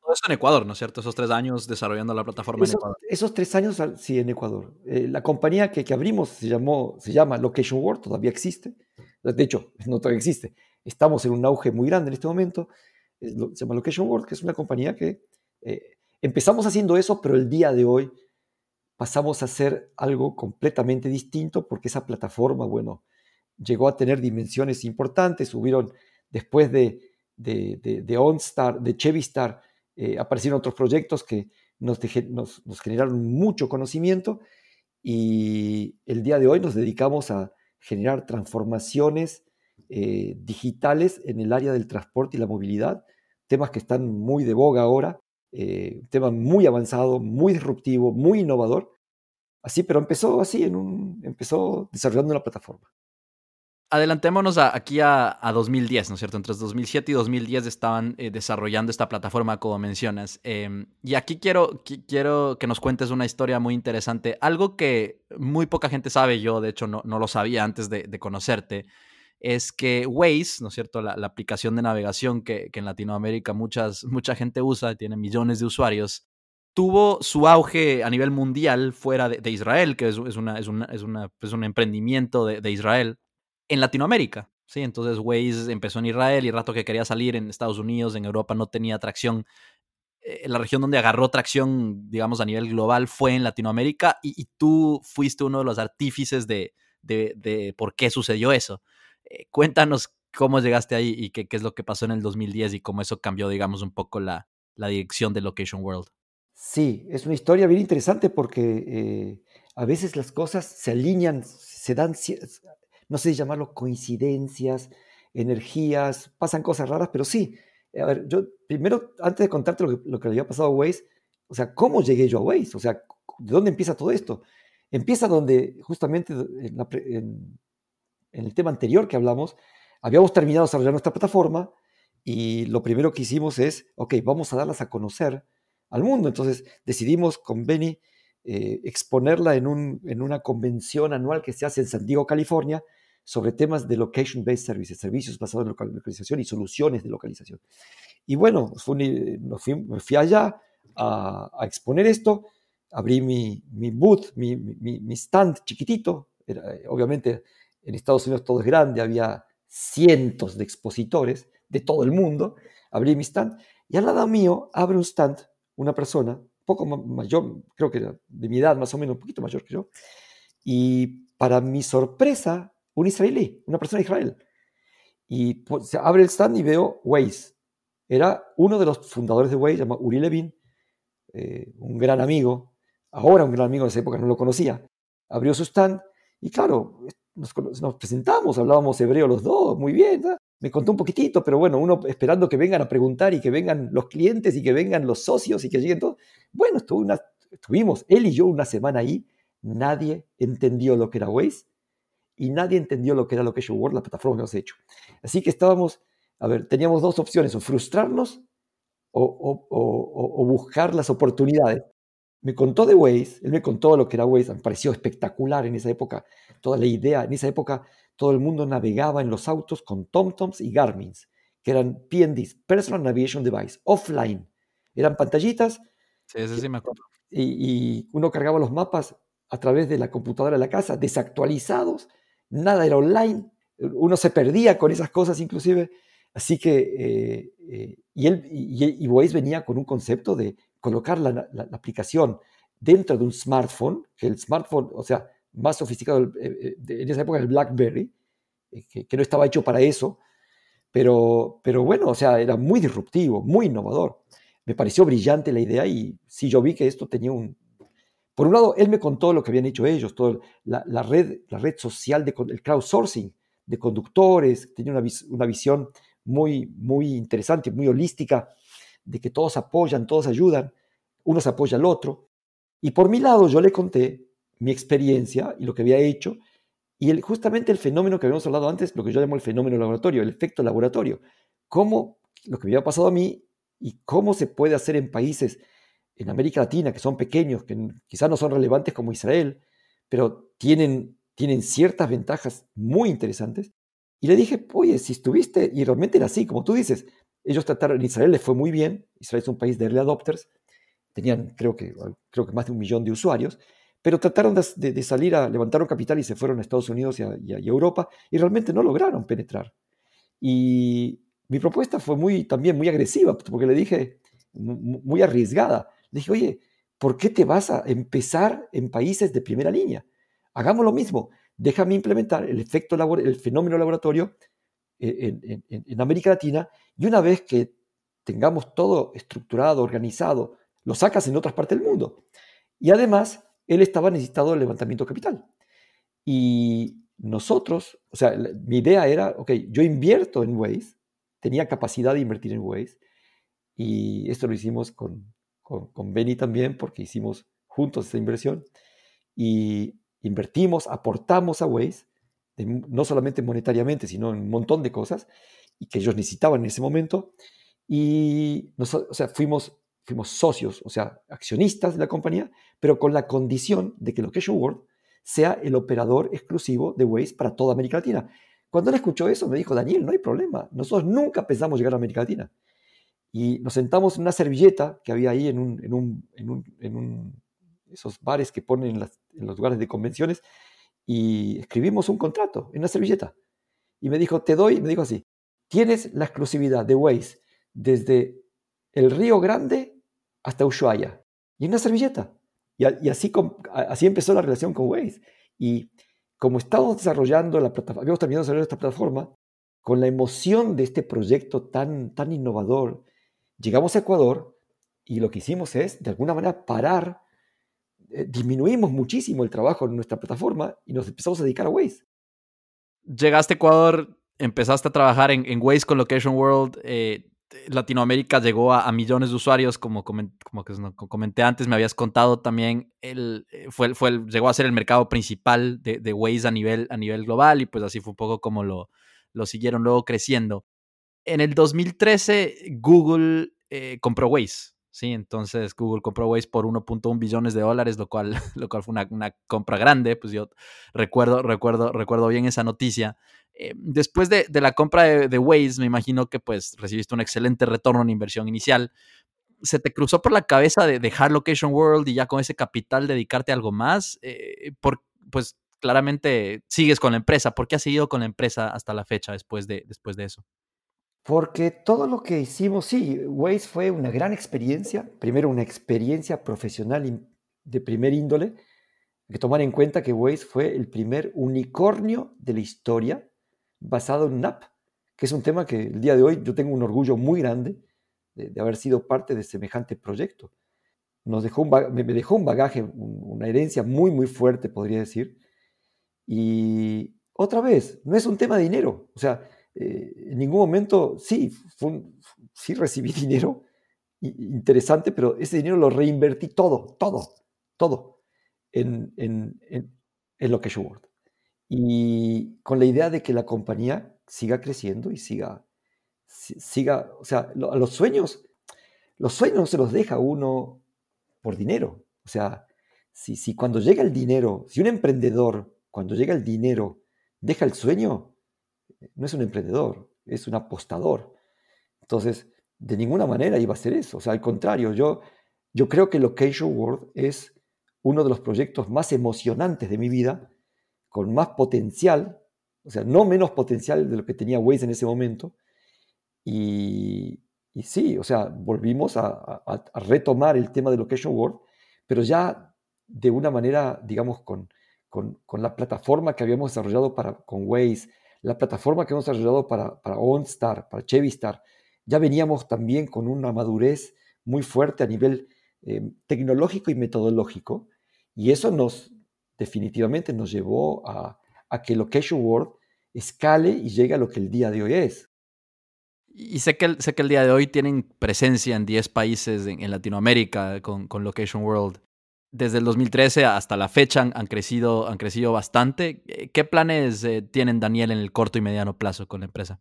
Todo eso en Ecuador, ¿no es cierto? Esos tres años desarrollando la plataforma esos, en Ecuador. Esos tres años, sí, en Ecuador. Eh, la compañía que, que, abrimos se, llamó, se llama Location World, todavía existe. De hecho, no todavía existe. Estamos en un auge muy grande en este momento. Se llama Location World, que es una compañía que eh, empezamos haciendo eso, pero el día de hoy pasamos a hacer algo completamente distinto porque esa plataforma, bueno, llegó a tener dimensiones importantes, subieron después de, de, de, de OnStar, de Chevistar, eh, aparecieron otros proyectos que nos, nos, nos, generaron mucho conocimiento y el día de hoy nos dedicamos a generar transformaciones eh, digitales en el área del transporte y la movilidad, temas que están muy de boga ahora eh, un tema muy avanzado, muy disruptivo, muy innovador. Así, pero empezó así, en un, empezó desarrollando una plataforma. Adelantémonos aquí a, a, 2010, ¿no es cierto? Entre 2007 y 2010 estaban eh, desarrollando esta plataforma, como mencionas. Eh, y aquí quiero, quiero que nos cuentes una historia muy interesante, algo que muy poca gente sabe, yo de hecho no, no lo sabía antes de, conocerte, es que Waze, ¿no es cierto? La, la aplicación de navegación que, que, en Latinoamérica muchas, mucha gente usa, tiene millones de usuarios, tuvo su auge a nivel mundial fuera de, Israel, que es, es, una, es, una, es, una, es un emprendimiento de, de, Israel, en Latinoamérica. ¿sí? Entonces Waze empezó en Israel y el rato que quería salir en Estados Unidos, en Europa no tenía tracción. Eh, la región donde agarró tracción, digamos, a nivel global fue en Latinoamérica y, tú fuiste uno de los artífices de, de, de por qué sucedió eso. Eh, cuéntanos cómo llegaste ahí y qué, qué, es lo que pasó en el 2010 y cómo eso cambió, digamos, un poco la, la dirección de Location World. Sí, es una historia bien interesante porque eh, a veces las cosas se alinean, se dan, no sé llamarlo coincidencias, energías, pasan cosas raras, pero sí. A ver, yo primero, antes de contarte lo que, le había pasado a Waze, o sea, ¿cómo llegué yo a Waze? O sea, ¿de dónde empieza todo esto? Empieza donde justamente en el tema anterior que hablamos, habíamos terminado de desarrollar nuestra plataforma y lo primero que hicimos es, ok, vamos a darlas a conocer al mundo. Entonces decidimos con Benny eh, exponerla en, un, en una convención anual que se hace en San Diego, California, sobre temas de Location-Based Services, servicios basados en localización y soluciones de localización. Y bueno, fue un, fui, me fui allá a, a, exponer esto, abrí mi, mi booth, mi, mi, mi stand chiquitito, era, obviamente en Estados Unidos todo es grande, había cientos de expositores de todo el mundo, abrí mi stand y al lado mío abre un stand una persona, poco mayor, creo que de mi edad más o menos, un poquito mayor yo, y para mi sorpresa, un israelí, una persona de Israel. Y pues, se abre el stand y veo Waze. Era uno de los fundadores de Waze, se llama Uri Levin, eh, un gran amigo, ahora un gran amigo, en esa época no lo conocía. Abrió su stand y claro, nos, nos, presentamos, hablábamos hebreo los dos, muy bien, me contó un poquitito, pero bueno, uno esperando que vengan a preguntar y que vengan los clientes y que vengan los socios y que lleguen todos. Bueno, estuvo estuvimos él y yo una semana ahí, nadie entendió lo que era Waze y nadie entendió lo que era Location World, la plataforma que hemos hecho. Así que estábamos, a ver, teníamos dos opciones, o frustrarnos o, o, o, o buscar las oportunidades me contó de Waze, él me contó lo que era Waze, me pareció espectacular en esa época, toda la idea, en esa época todo el mundo navegaba en los autos con TomToms y Garmins, que eran PNDs, Personal Navigation Device, offline, eran pantallitas. Sí, eso sí me acuerdo. Y, y, uno cargaba los mapas a través de la computadora de la casa, desactualizados, nada era online, uno se perdía con esas cosas inclusive, así que, eh, eh, y, él, y, venía con un concepto de colocar la, aplicación dentro de un smartphone, que el smartphone, o sea, más sofisticado eh, eh, en esa época el BlackBerry, que, que, no estaba hecho para eso, pero, pero bueno, o sea, era muy disruptivo, muy innovador. Me pareció brillante la idea y sí, yo vi que esto tenía un... Por un lado, él me contó lo que habían hecho ellos, toda la, red, la red social, de, el crowdsourcing de conductores, tenía una, una visión muy, muy interesante, muy holística de que todos apoyan, todos ayudan, uno se apoya al otro. Y por mi lado yo le conté mi experiencia y lo que había hecho y justamente el fenómeno que habíamos hablado antes, lo que yo llamo el fenómeno laboratorio, el efecto laboratorio, cómo lo que me había pasado a mí y cómo se puede hacer en países en América Latina que son pequeños, que quizás no son relevantes como Israel, pero tienen, tienen ciertas ventajas muy interesantes. Y le dije, oye, si estuviste, y realmente era así, como tú dices, ellos trataron, en Israel les fue muy bien, Israel es un país de early adopters, tenían creo que, creo que más de un millón de usuarios, pero trataron de, salir a, levantar un capital y se fueron a Estados Unidos y a, Europa y realmente no lograron penetrar. Y mi propuesta fue muy, también muy agresiva, porque le dije, muy arriesgada, le dije, oye, ¿por qué te vas a empezar en países de primera línea? Hagamos lo mismo, déjame implementar el efecto el fenómeno laboratorio en, en, América Latina y una vez que tengamos todo estructurado, organizado, lo sacas en otras partes del mundo. Y además, él estaba necesitado de levantamiento capital. Y nosotros, o sea, mi idea era, ok, yo invierto en Waze, tenía capacidad de invertir en Waze, y esto lo hicimos con, con, con Benny también, porque hicimos juntos esa inversión, y invertimos, aportamos a Waze, no solamente monetariamente, sino en un montón de cosas, y que ellos necesitaban en ese momento, y o sea, fuimos fuimos socios, o sea, accionistas de la compañía, pero con la condición de que Location World sea el operador exclusivo de Waze para toda América Latina. Cuando él escuchó eso, me dijo, Daniel, no hay problema, nosotros nunca pensamos llegar a América Latina. Y nos sentamos en una servilleta que había ahí en, un, en, un, en, un, en esos bares que ponen en, en los lugares de convenciones y escribimos un contrato en una servilleta. Y me dijo, te doy, me dijo así, tienes la exclusividad de Waze desde el Río Grande hasta Ushuaia. Y en una servilleta. Y, así, así empezó la relación con Waze. Y como estábamos desarrollando la plataforma, habíamos terminado de desarrollar esta plataforma, con la emoción de este proyecto tan, tan innovador, llegamos a Ecuador y lo que hicimos es, de alguna manera, parar, eh, disminuimos muchísimo el trabajo en nuestra plataforma y nos empezamos a dedicar a Waze. Llegaste a Ecuador, empezaste a trabajar en, en Waze con Location World. Eh, Latinoamérica llegó a, millones de usuarios, como, comenté antes, me habías contado también, eh, fue, llegó a ser el mercado principal de, de, Waze a nivel, global y pues así fue un poco como lo siguieron luego creciendo. En el 2013 Google eh, compró Waze, ¿sí? Entonces Google compró Waze por 1.1 billones de dólares, lo cual, lo cual fue una, compra grande, pues yo recuerdo, recuerdo, recuerdo bien esa noticia. Eh, después de, la compra de, Waze, me imagino que pues recibiste un excelente retorno en inversión inicial. ¿Se te cruzó por la cabeza de dejar Location World y ya con ese capital dedicarte a algo más? Eh, por, pues claramente sigues con la empresa. ¿Por qué has seguido con la empresa hasta la fecha después de, después de eso? Porque todo lo que hicimos, sí, Waze fue una gran experiencia. Primero, una experiencia profesional de primer índole. Hay que tomar en cuenta que Waze fue el primer unicornio de la historia basado en un app, que es un tema que el día de hoy yo tengo un orgullo muy grande de, haber sido parte de semejante proyecto. Nos dejó me, dejó un bagaje, una herencia muy, muy fuerte, podría decir. Y otra vez, no es un tema de dinero. O sea, eh, en ningún momento, sí, sí recibí dinero interesante, pero ese dinero lo reinvertí todo, todo, todo en, en, en, en Location World y con la idea de que la compañía siga creciendo y siga, siga, o sea, a los sueños, los sueños no se los deja uno por dinero. O sea, si, si cuando llega el dinero, si un emprendedor, cuando llega el dinero, deja el sueño, no es un emprendedor, es un apostador. Entonces, de ninguna manera iba a ser eso. O sea, al contrario, yo, yo creo que Location World es uno de los proyectos más emocionantes de mi vida con más potencial, o sea, no menos potencial de lo que tenía Waze en ese momento. Y, sí, o sea, volvimos a, retomar el tema de Location World, pero ya de una manera, digamos, con, con, la plataforma que habíamos desarrollado para, con Waze, la plataforma que hemos desarrollado para, para OnStar, para Chevistar, ya veníamos también con una madurez muy fuerte a nivel eh, tecnológico y metodológico, y eso nos, definitivamente nos llevó a, que Location World escale y llegue a lo que el día de hoy es. Y sé que, el, sé que el día de hoy tienen presencia en 10 países en, Latinoamérica con, Location World. Desde el 2013 hasta la fecha han, crecido, han crecido bastante. ¿Qué planes eh, tienen Daniel en el corto y mediano plazo con la empresa?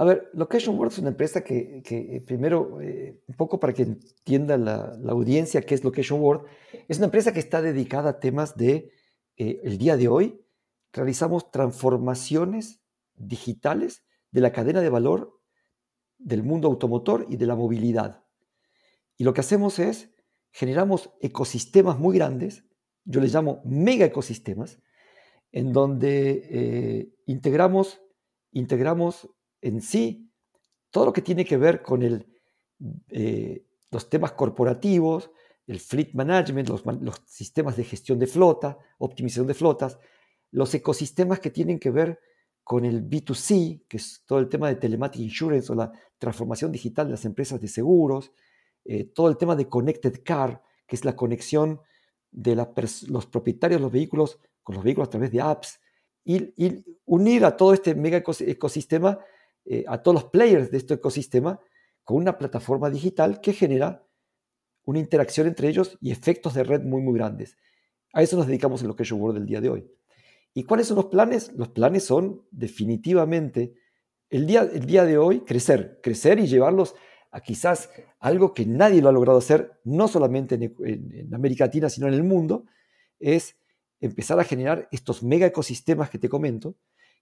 A ver, Location World es una empresa que, eh, primero, eh, un poco para que entienda la, audiencia qué es Location World, es una empresa que está dedicada a temas de eh, el día de hoy, realizamos transformaciones digitales de la cadena de valor del mundo automotor y de la movilidad. Y lo que hacemos es, generamos ecosistemas muy grandes, yo les llamo mega ecosistemas, en donde eh, integramos, integramos en sí todo lo que tiene que ver con eh, los temas corporativos, el fleet management, los, los, sistemas de gestión de flota, optimización de flotas, los ecosistemas que tienen que ver con el B2C, que es todo el tema de telematic insurance o la transformación digital de las empresas de seguros, eh, todo el tema de connected car, que es la conexión de los propietarios de los vehículos con los vehículos a través de apps, y, unir a todo este mega ecosistema, eh, a todos los players de este ecosistema, con una plataforma digital que genera una interacción entre ellos y efectos de red muy, muy grandes. A eso nos dedicamos en lo que es World del día de hoy. ¿Y cuáles son los planes? Los planes son definitivamente el día, el día de hoy crecer, crecer y llevarlos a quizás algo que nadie lo ha logrado hacer, no solamente en, América Latina, sino en el mundo, es empezar a generar estos mega ecosistemas que te comento,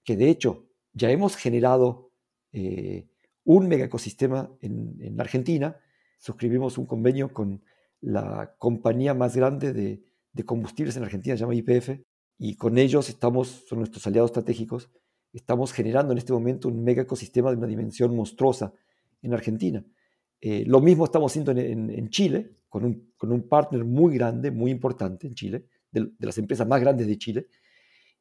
que de hecho ya hemos generado eh, un mega ecosistema en, en, Argentina, suscribimos un convenio con la compañía más grande de, de combustibles en Argentina, se llama IPF, y con ellos estamos, son nuestros aliados estratégicos, estamos generando en este momento un mega ecosistema de una dimensión monstruosa en Argentina. Eh, lo mismo estamos haciendo en, Chile, con un, con un, partner muy grande, muy importante en Chile, de, las empresas más grandes de Chile.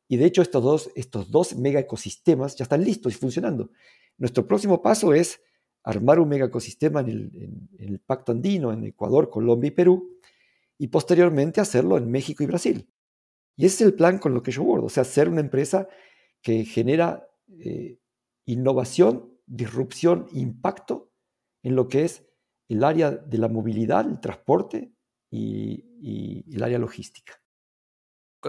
Y de hecho estos dos, estos dos mega ecosistemas ya están listos y funcionando. Nuestro próximo paso es armar un mega ecosistema en el, Pacto Andino, en Ecuador, Colombia y Perú, y posteriormente hacerlo en México y Brasil. Y ese es el plan con lo que yo bordo, o sea, ser una empresa que genera eh, innovación, disrupción, impacto en lo que es el área de la movilidad, el transporte y, el área logística.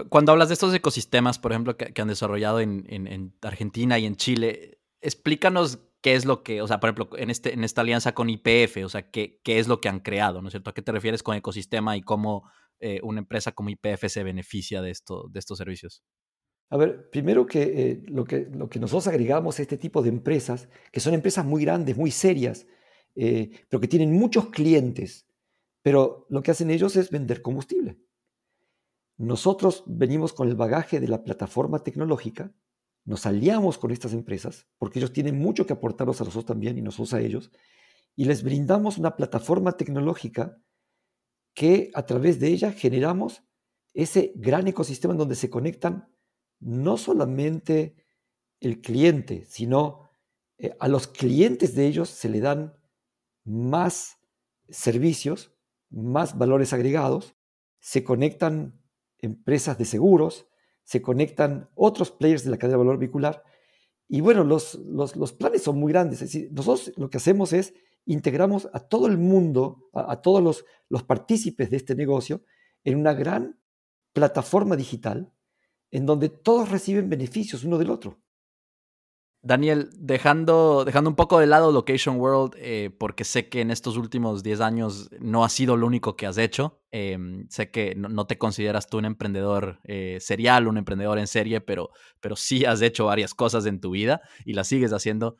Cuando hablas de estos ecosistemas, por ejemplo, que, han desarrollado en, Argentina y en Chile, explícanos qué es lo que, o sea, por ejemplo, en, este, en esta alianza con IPF, o sea, qué, qué es lo que han creado, ¿no es cierto? ¿A qué te refieres con ecosistema y cómo eh, una empresa como IPF se beneficia de, esto, de estos servicios? A ver, primero que, eh, lo que lo que nosotros agregamos a este tipo de empresas, que son empresas muy grandes, muy serias, eh, pero que tienen muchos clientes, pero lo que hacen ellos es vender combustible. Nosotros venimos con el bagaje de la plataforma tecnológica, nos aliamos con estas empresas, porque ellos tienen mucho que aportarnos a nosotros también y nosotros a ellos, y les brindamos una plataforma tecnológica que a través de ella generamos ese gran ecosistema en donde se conectan no solamente el cliente, sino eh, a los clientes de ellos se le dan más servicios, más valores agregados, se conectan empresas de seguros, se conectan otros players de la cadena de valor vehicular. Y bueno, los, los, planes son muy grandes. Es decir, nosotros lo que hacemos es integramos a todo el mundo, a, todos los, los partícipes de este negocio en una gran plataforma digital en donde todos reciben beneficios uno del otro. Daniel, dejando, dejando un poco de lado Location World, eh, porque sé que en estos últimos 10 años no ha sido lo único que has hecho. Em, sé que no, te consideras tú un emprendedor eh, serial, un emprendedor en serie, pero, pero sí has hecho varias cosas en tu vida y las sigues haciendo.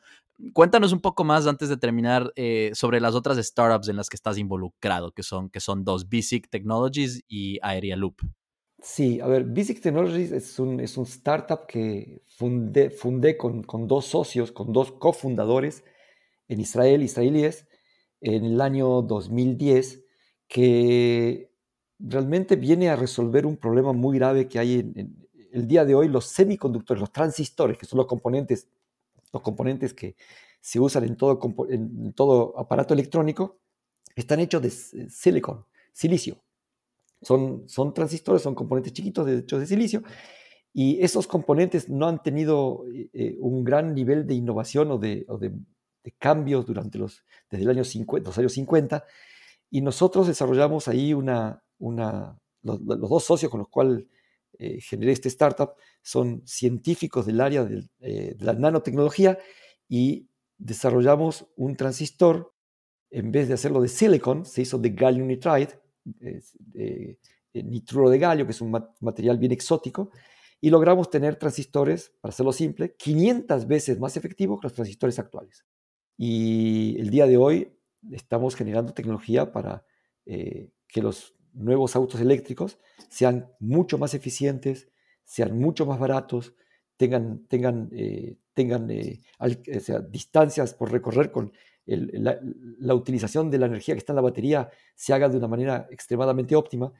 Cuéntanos un poco más antes de terminar eh, sobre las otras startups en las que estás involucrado, que son, que son dos, Basic Technologies y Aeria Loop. Sí, a ver, Basic Technologies es un, es un startup que fundé, fundé con, con, dos socios, con dos cofundadores en Israel, israelíes, en el año 2010, que realmente viene a resolver un problema muy grave que hay en, el día de hoy, los semiconductores, los transistores, que son los componentes, los componentes que se usan en todo, en todo aparato electrónico, están hechos de silicon, silicio. Son, son transistores, son componentes chiquitos de, hechos de silicio, y esos componentes no han tenido eh, eh, un gran nivel de innovación o de, cambios durante los, desde el año 50, los años 50, y nosotros desarrollamos ahí una, una los, dos socios con los cuales eh, generé este startup son científicos del área de, de la nanotecnología y desarrollamos un transistor, en vez de hacerlo de silicon, se hizo de gallium nitride, eh, nitruro de galio, que es un material bien exótico, y logramos tener transistores, para hacerlo simple, 500 veces más efectivos que los transistores actuales. Y el día de hoy estamos generando tecnología para eh, que los nuevos autos eléctricos sean mucho más eficientes, sean mucho más baratos, tengan, tengan, eh, tengan distancias por recorrer con la, utilización de la energía que está en la batería se haga de una manera extremadamente óptima.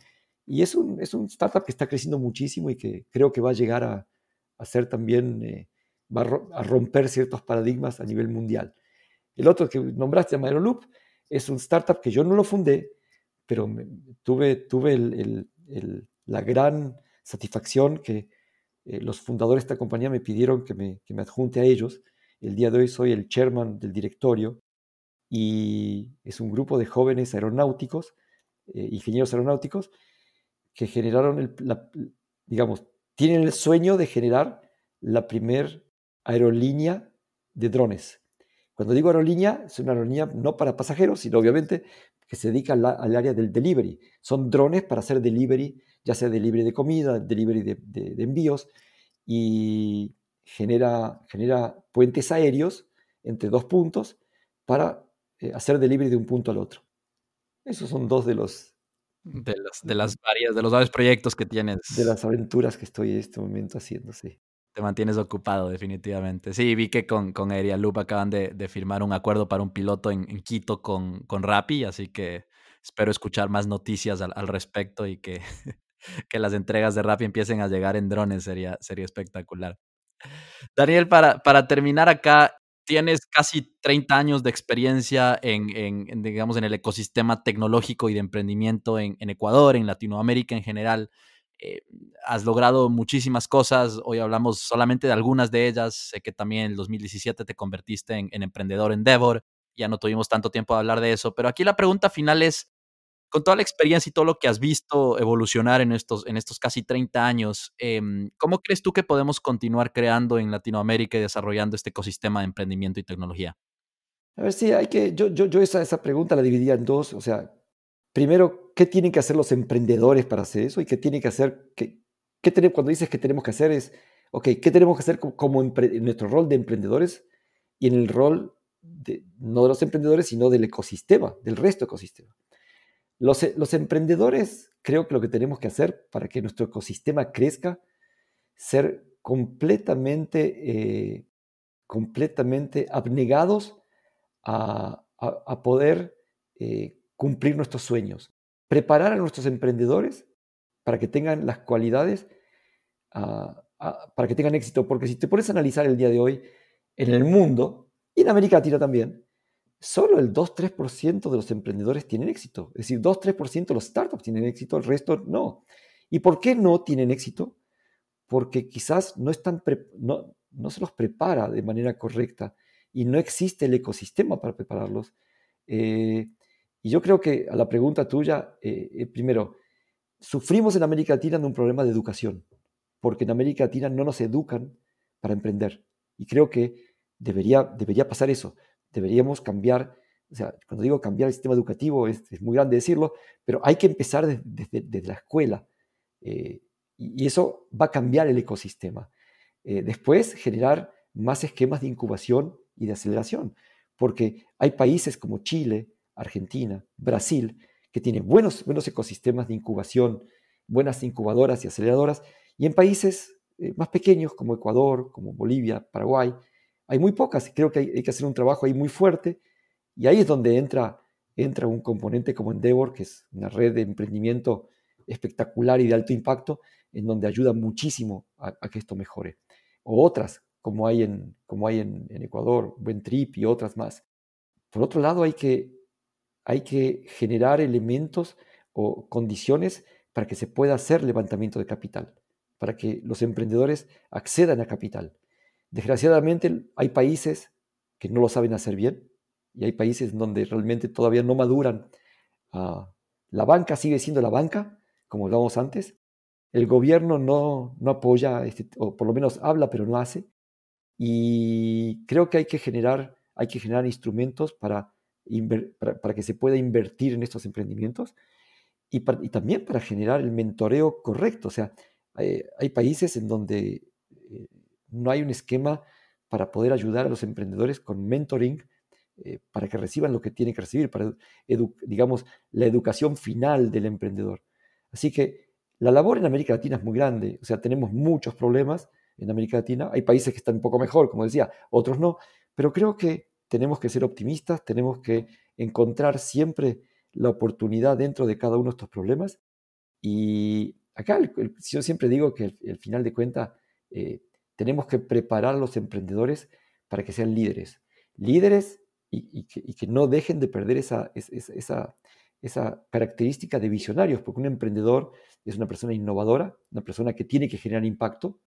Y es un, es un startup que está creciendo muchísimo y que creo que va a llegar a, a ser también, eh, va a, romper ciertos paradigmas a nivel mundial. El otro que nombraste, Loop, es un startup que yo no lo fundé, pero tuve, tuve la gran satisfacción que eh, los fundadores de esta compañía me pidieron que me, que me adjunte a ellos. El día de hoy soy el chairman del directorio y es un grupo de jóvenes aeronáuticos, eh, ingenieros aeronáuticos, que generaron, el, digamos, tienen el sueño de generar la primer aerolínea de drones. Cuando digo aerolínea, es una aerolínea no para pasajeros, sino obviamente que se dedica al, área del delivery. Son drones para hacer delivery, ya sea delivery de comida, delivery de, de envíos, y genera, genera puentes aéreos entre dos puntos para eh, hacer delivery de un punto al otro. Esos son dos de los... De, de las varias, de los varios proyectos que tienes. De las aventuras que estoy en este momento haciendo, sí. Te mantienes ocupado, definitivamente. Sí, vi que con, con Loop acaban de, de, firmar un acuerdo para un piloto en, en, Quito con, con Rappi, así que espero escuchar más noticias al, al respecto y que, que las entregas de Rappi empiecen a llegar en drones, sería, sería espectacular. Daniel, para, para terminar acá, tienes casi 30 años de experiencia en, digamos, en el ecosistema tecnológico y de emprendimiento en, Ecuador, en Latinoamérica en general. Eh, has logrado muchísimas cosas. Hoy hablamos solamente de algunas de ellas. Sé que también en el 2017 te convertiste en, en emprendedor Endeavor. Ya no tuvimos tanto tiempo de hablar de eso. Pero aquí la pregunta final es, con toda la experiencia y todo lo que has visto evolucionar en estos, en estos casi 30 años, em, ¿cómo crees tú que podemos continuar creando en Latinoamérica y desarrollando este ecosistema de emprendimiento y tecnología? A ver, sí, hay que, yo, yo, yo esa, esa pregunta la dividía en dos. O sea, primero, ¿qué tienen que hacer los emprendedores para hacer eso? Y qué tienen que hacer, qué, qué tenemos, cuando dices que tenemos que hacer es, ok, ¿qué tenemos que hacer como, en nuestro rol de emprendedores y en el rol de, no de los emprendedores, sino del ecosistema, del resto del ecosistema? E, los, emprendedores, creo que lo que tenemos que hacer para que nuestro ecosistema crezca, ser completamente, eh, completamente abnegados a, poder eh, cumplir nuestros sueños. Preparar a nuestros emprendedores para que tengan las cualidades, ah, ah, para que tengan éxito. Porque si te pones a analizar el día de hoy en el mundo, y en América Latina también, solo el 2-3% de los emprendedores tienen éxito. Es decir, 2-3% de los startups tienen éxito, el resto no. ¿Y por qué no tienen éxito? Porque quizás no, se los prepara de manera correcta y no existe el ecosistema para prepararlos. Eh, y yo creo que a la pregunta tuya, eh, eh, primero, sufrimos en América Latina de un problema de educación, porque en América Latina no nos educan para emprender. Y creo que debería pasar eso deberíamos cambiar, o sea, cuando digo cambiar el sistema educativo es, muy grande decirlo, pero hay que empezar desde, la escuela eh, y, eso va a cambiar el ecosistema. Eh, después, generar más esquemas de incubación y de aceleración, porque hay países como Chile, Argentina, Brasil, que tienen buenos, buenos ecosistemas de incubación, buenas incubadoras y aceleradoras, y en países eh, más pequeños como Ecuador, como Bolivia, Paraguay, hay muy pocas, creo que hay, que hacer un trabajo ahí muy fuerte y ahí es donde entra, entra un componente como Endeavor, que es una red de emprendimiento espectacular y de alto impacto, en donde ayuda muchísimo a, que esto mejore. O otras, como hay en, como hay en, Ecuador, Buen Trip y otras más. Por otro lado, hay que, hay que generar elementos o condiciones para que se pueda hacer levantamiento de capital, para que los emprendedores accedan a capital. Desgraciadamente hay países que no lo saben hacer bien y hay países donde realmente todavía no maduran. Ah, la banca sigue siendo la banca, como hablábamos antes. El gobierno no, no apoya, este, o por lo menos habla, pero no hace. Y creo que hay que generar, hay que generar instrumentos para, para, que se pueda invertir en estos emprendimientos. y, también para generar el mentoreo correcto. O sea, hay, países en donde eh, no hay un esquema para poder ayudar a los emprendedores con mentoring eh, para que reciban lo que tienen que recibir, para, digamos, la educación final del emprendedor. Así que la labor en América Latina es muy grande, o sea, tenemos muchos problemas en América Latina, hay países que están un poco mejor, como decía, otros no, pero creo que tenemos que ser optimistas, tenemos que encontrar siempre la oportunidad dentro de cada uno de estos problemas. Y acá yo siempre digo que al final de cuentas eh, tenemos que preparar a los emprendedores para que sean líderes. Líderes y, que, no dejen de perder esa, esa, esa, característica de visionarios, porque un emprendedor es una persona innovadora, una persona que tiene que generar impacto,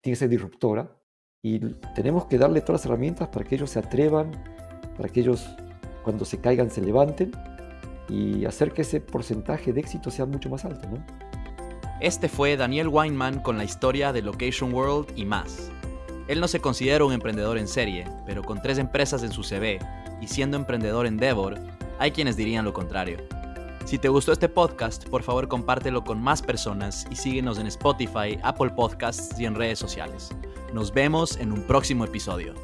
tiene que ser disruptora, y tenemos que darle todas las herramientas para que ellos se atrevan, para que ellos cuando se caigan se levanten y hacer que ese porcentaje de éxito sea mucho más alto. ¿no? Este fue Daniel Weinman con la historia de Location World y más. Él no se considera un emprendedor en serie, pero con tres empresas en su CV y siendo emprendedor en Devor, hay quienes dirían lo contrario. Si te gustó este podcast, por favor compártelo con más personas y síguenos en Spotify, Apple Podcasts y en redes sociales. Nos vemos en un próximo episodio.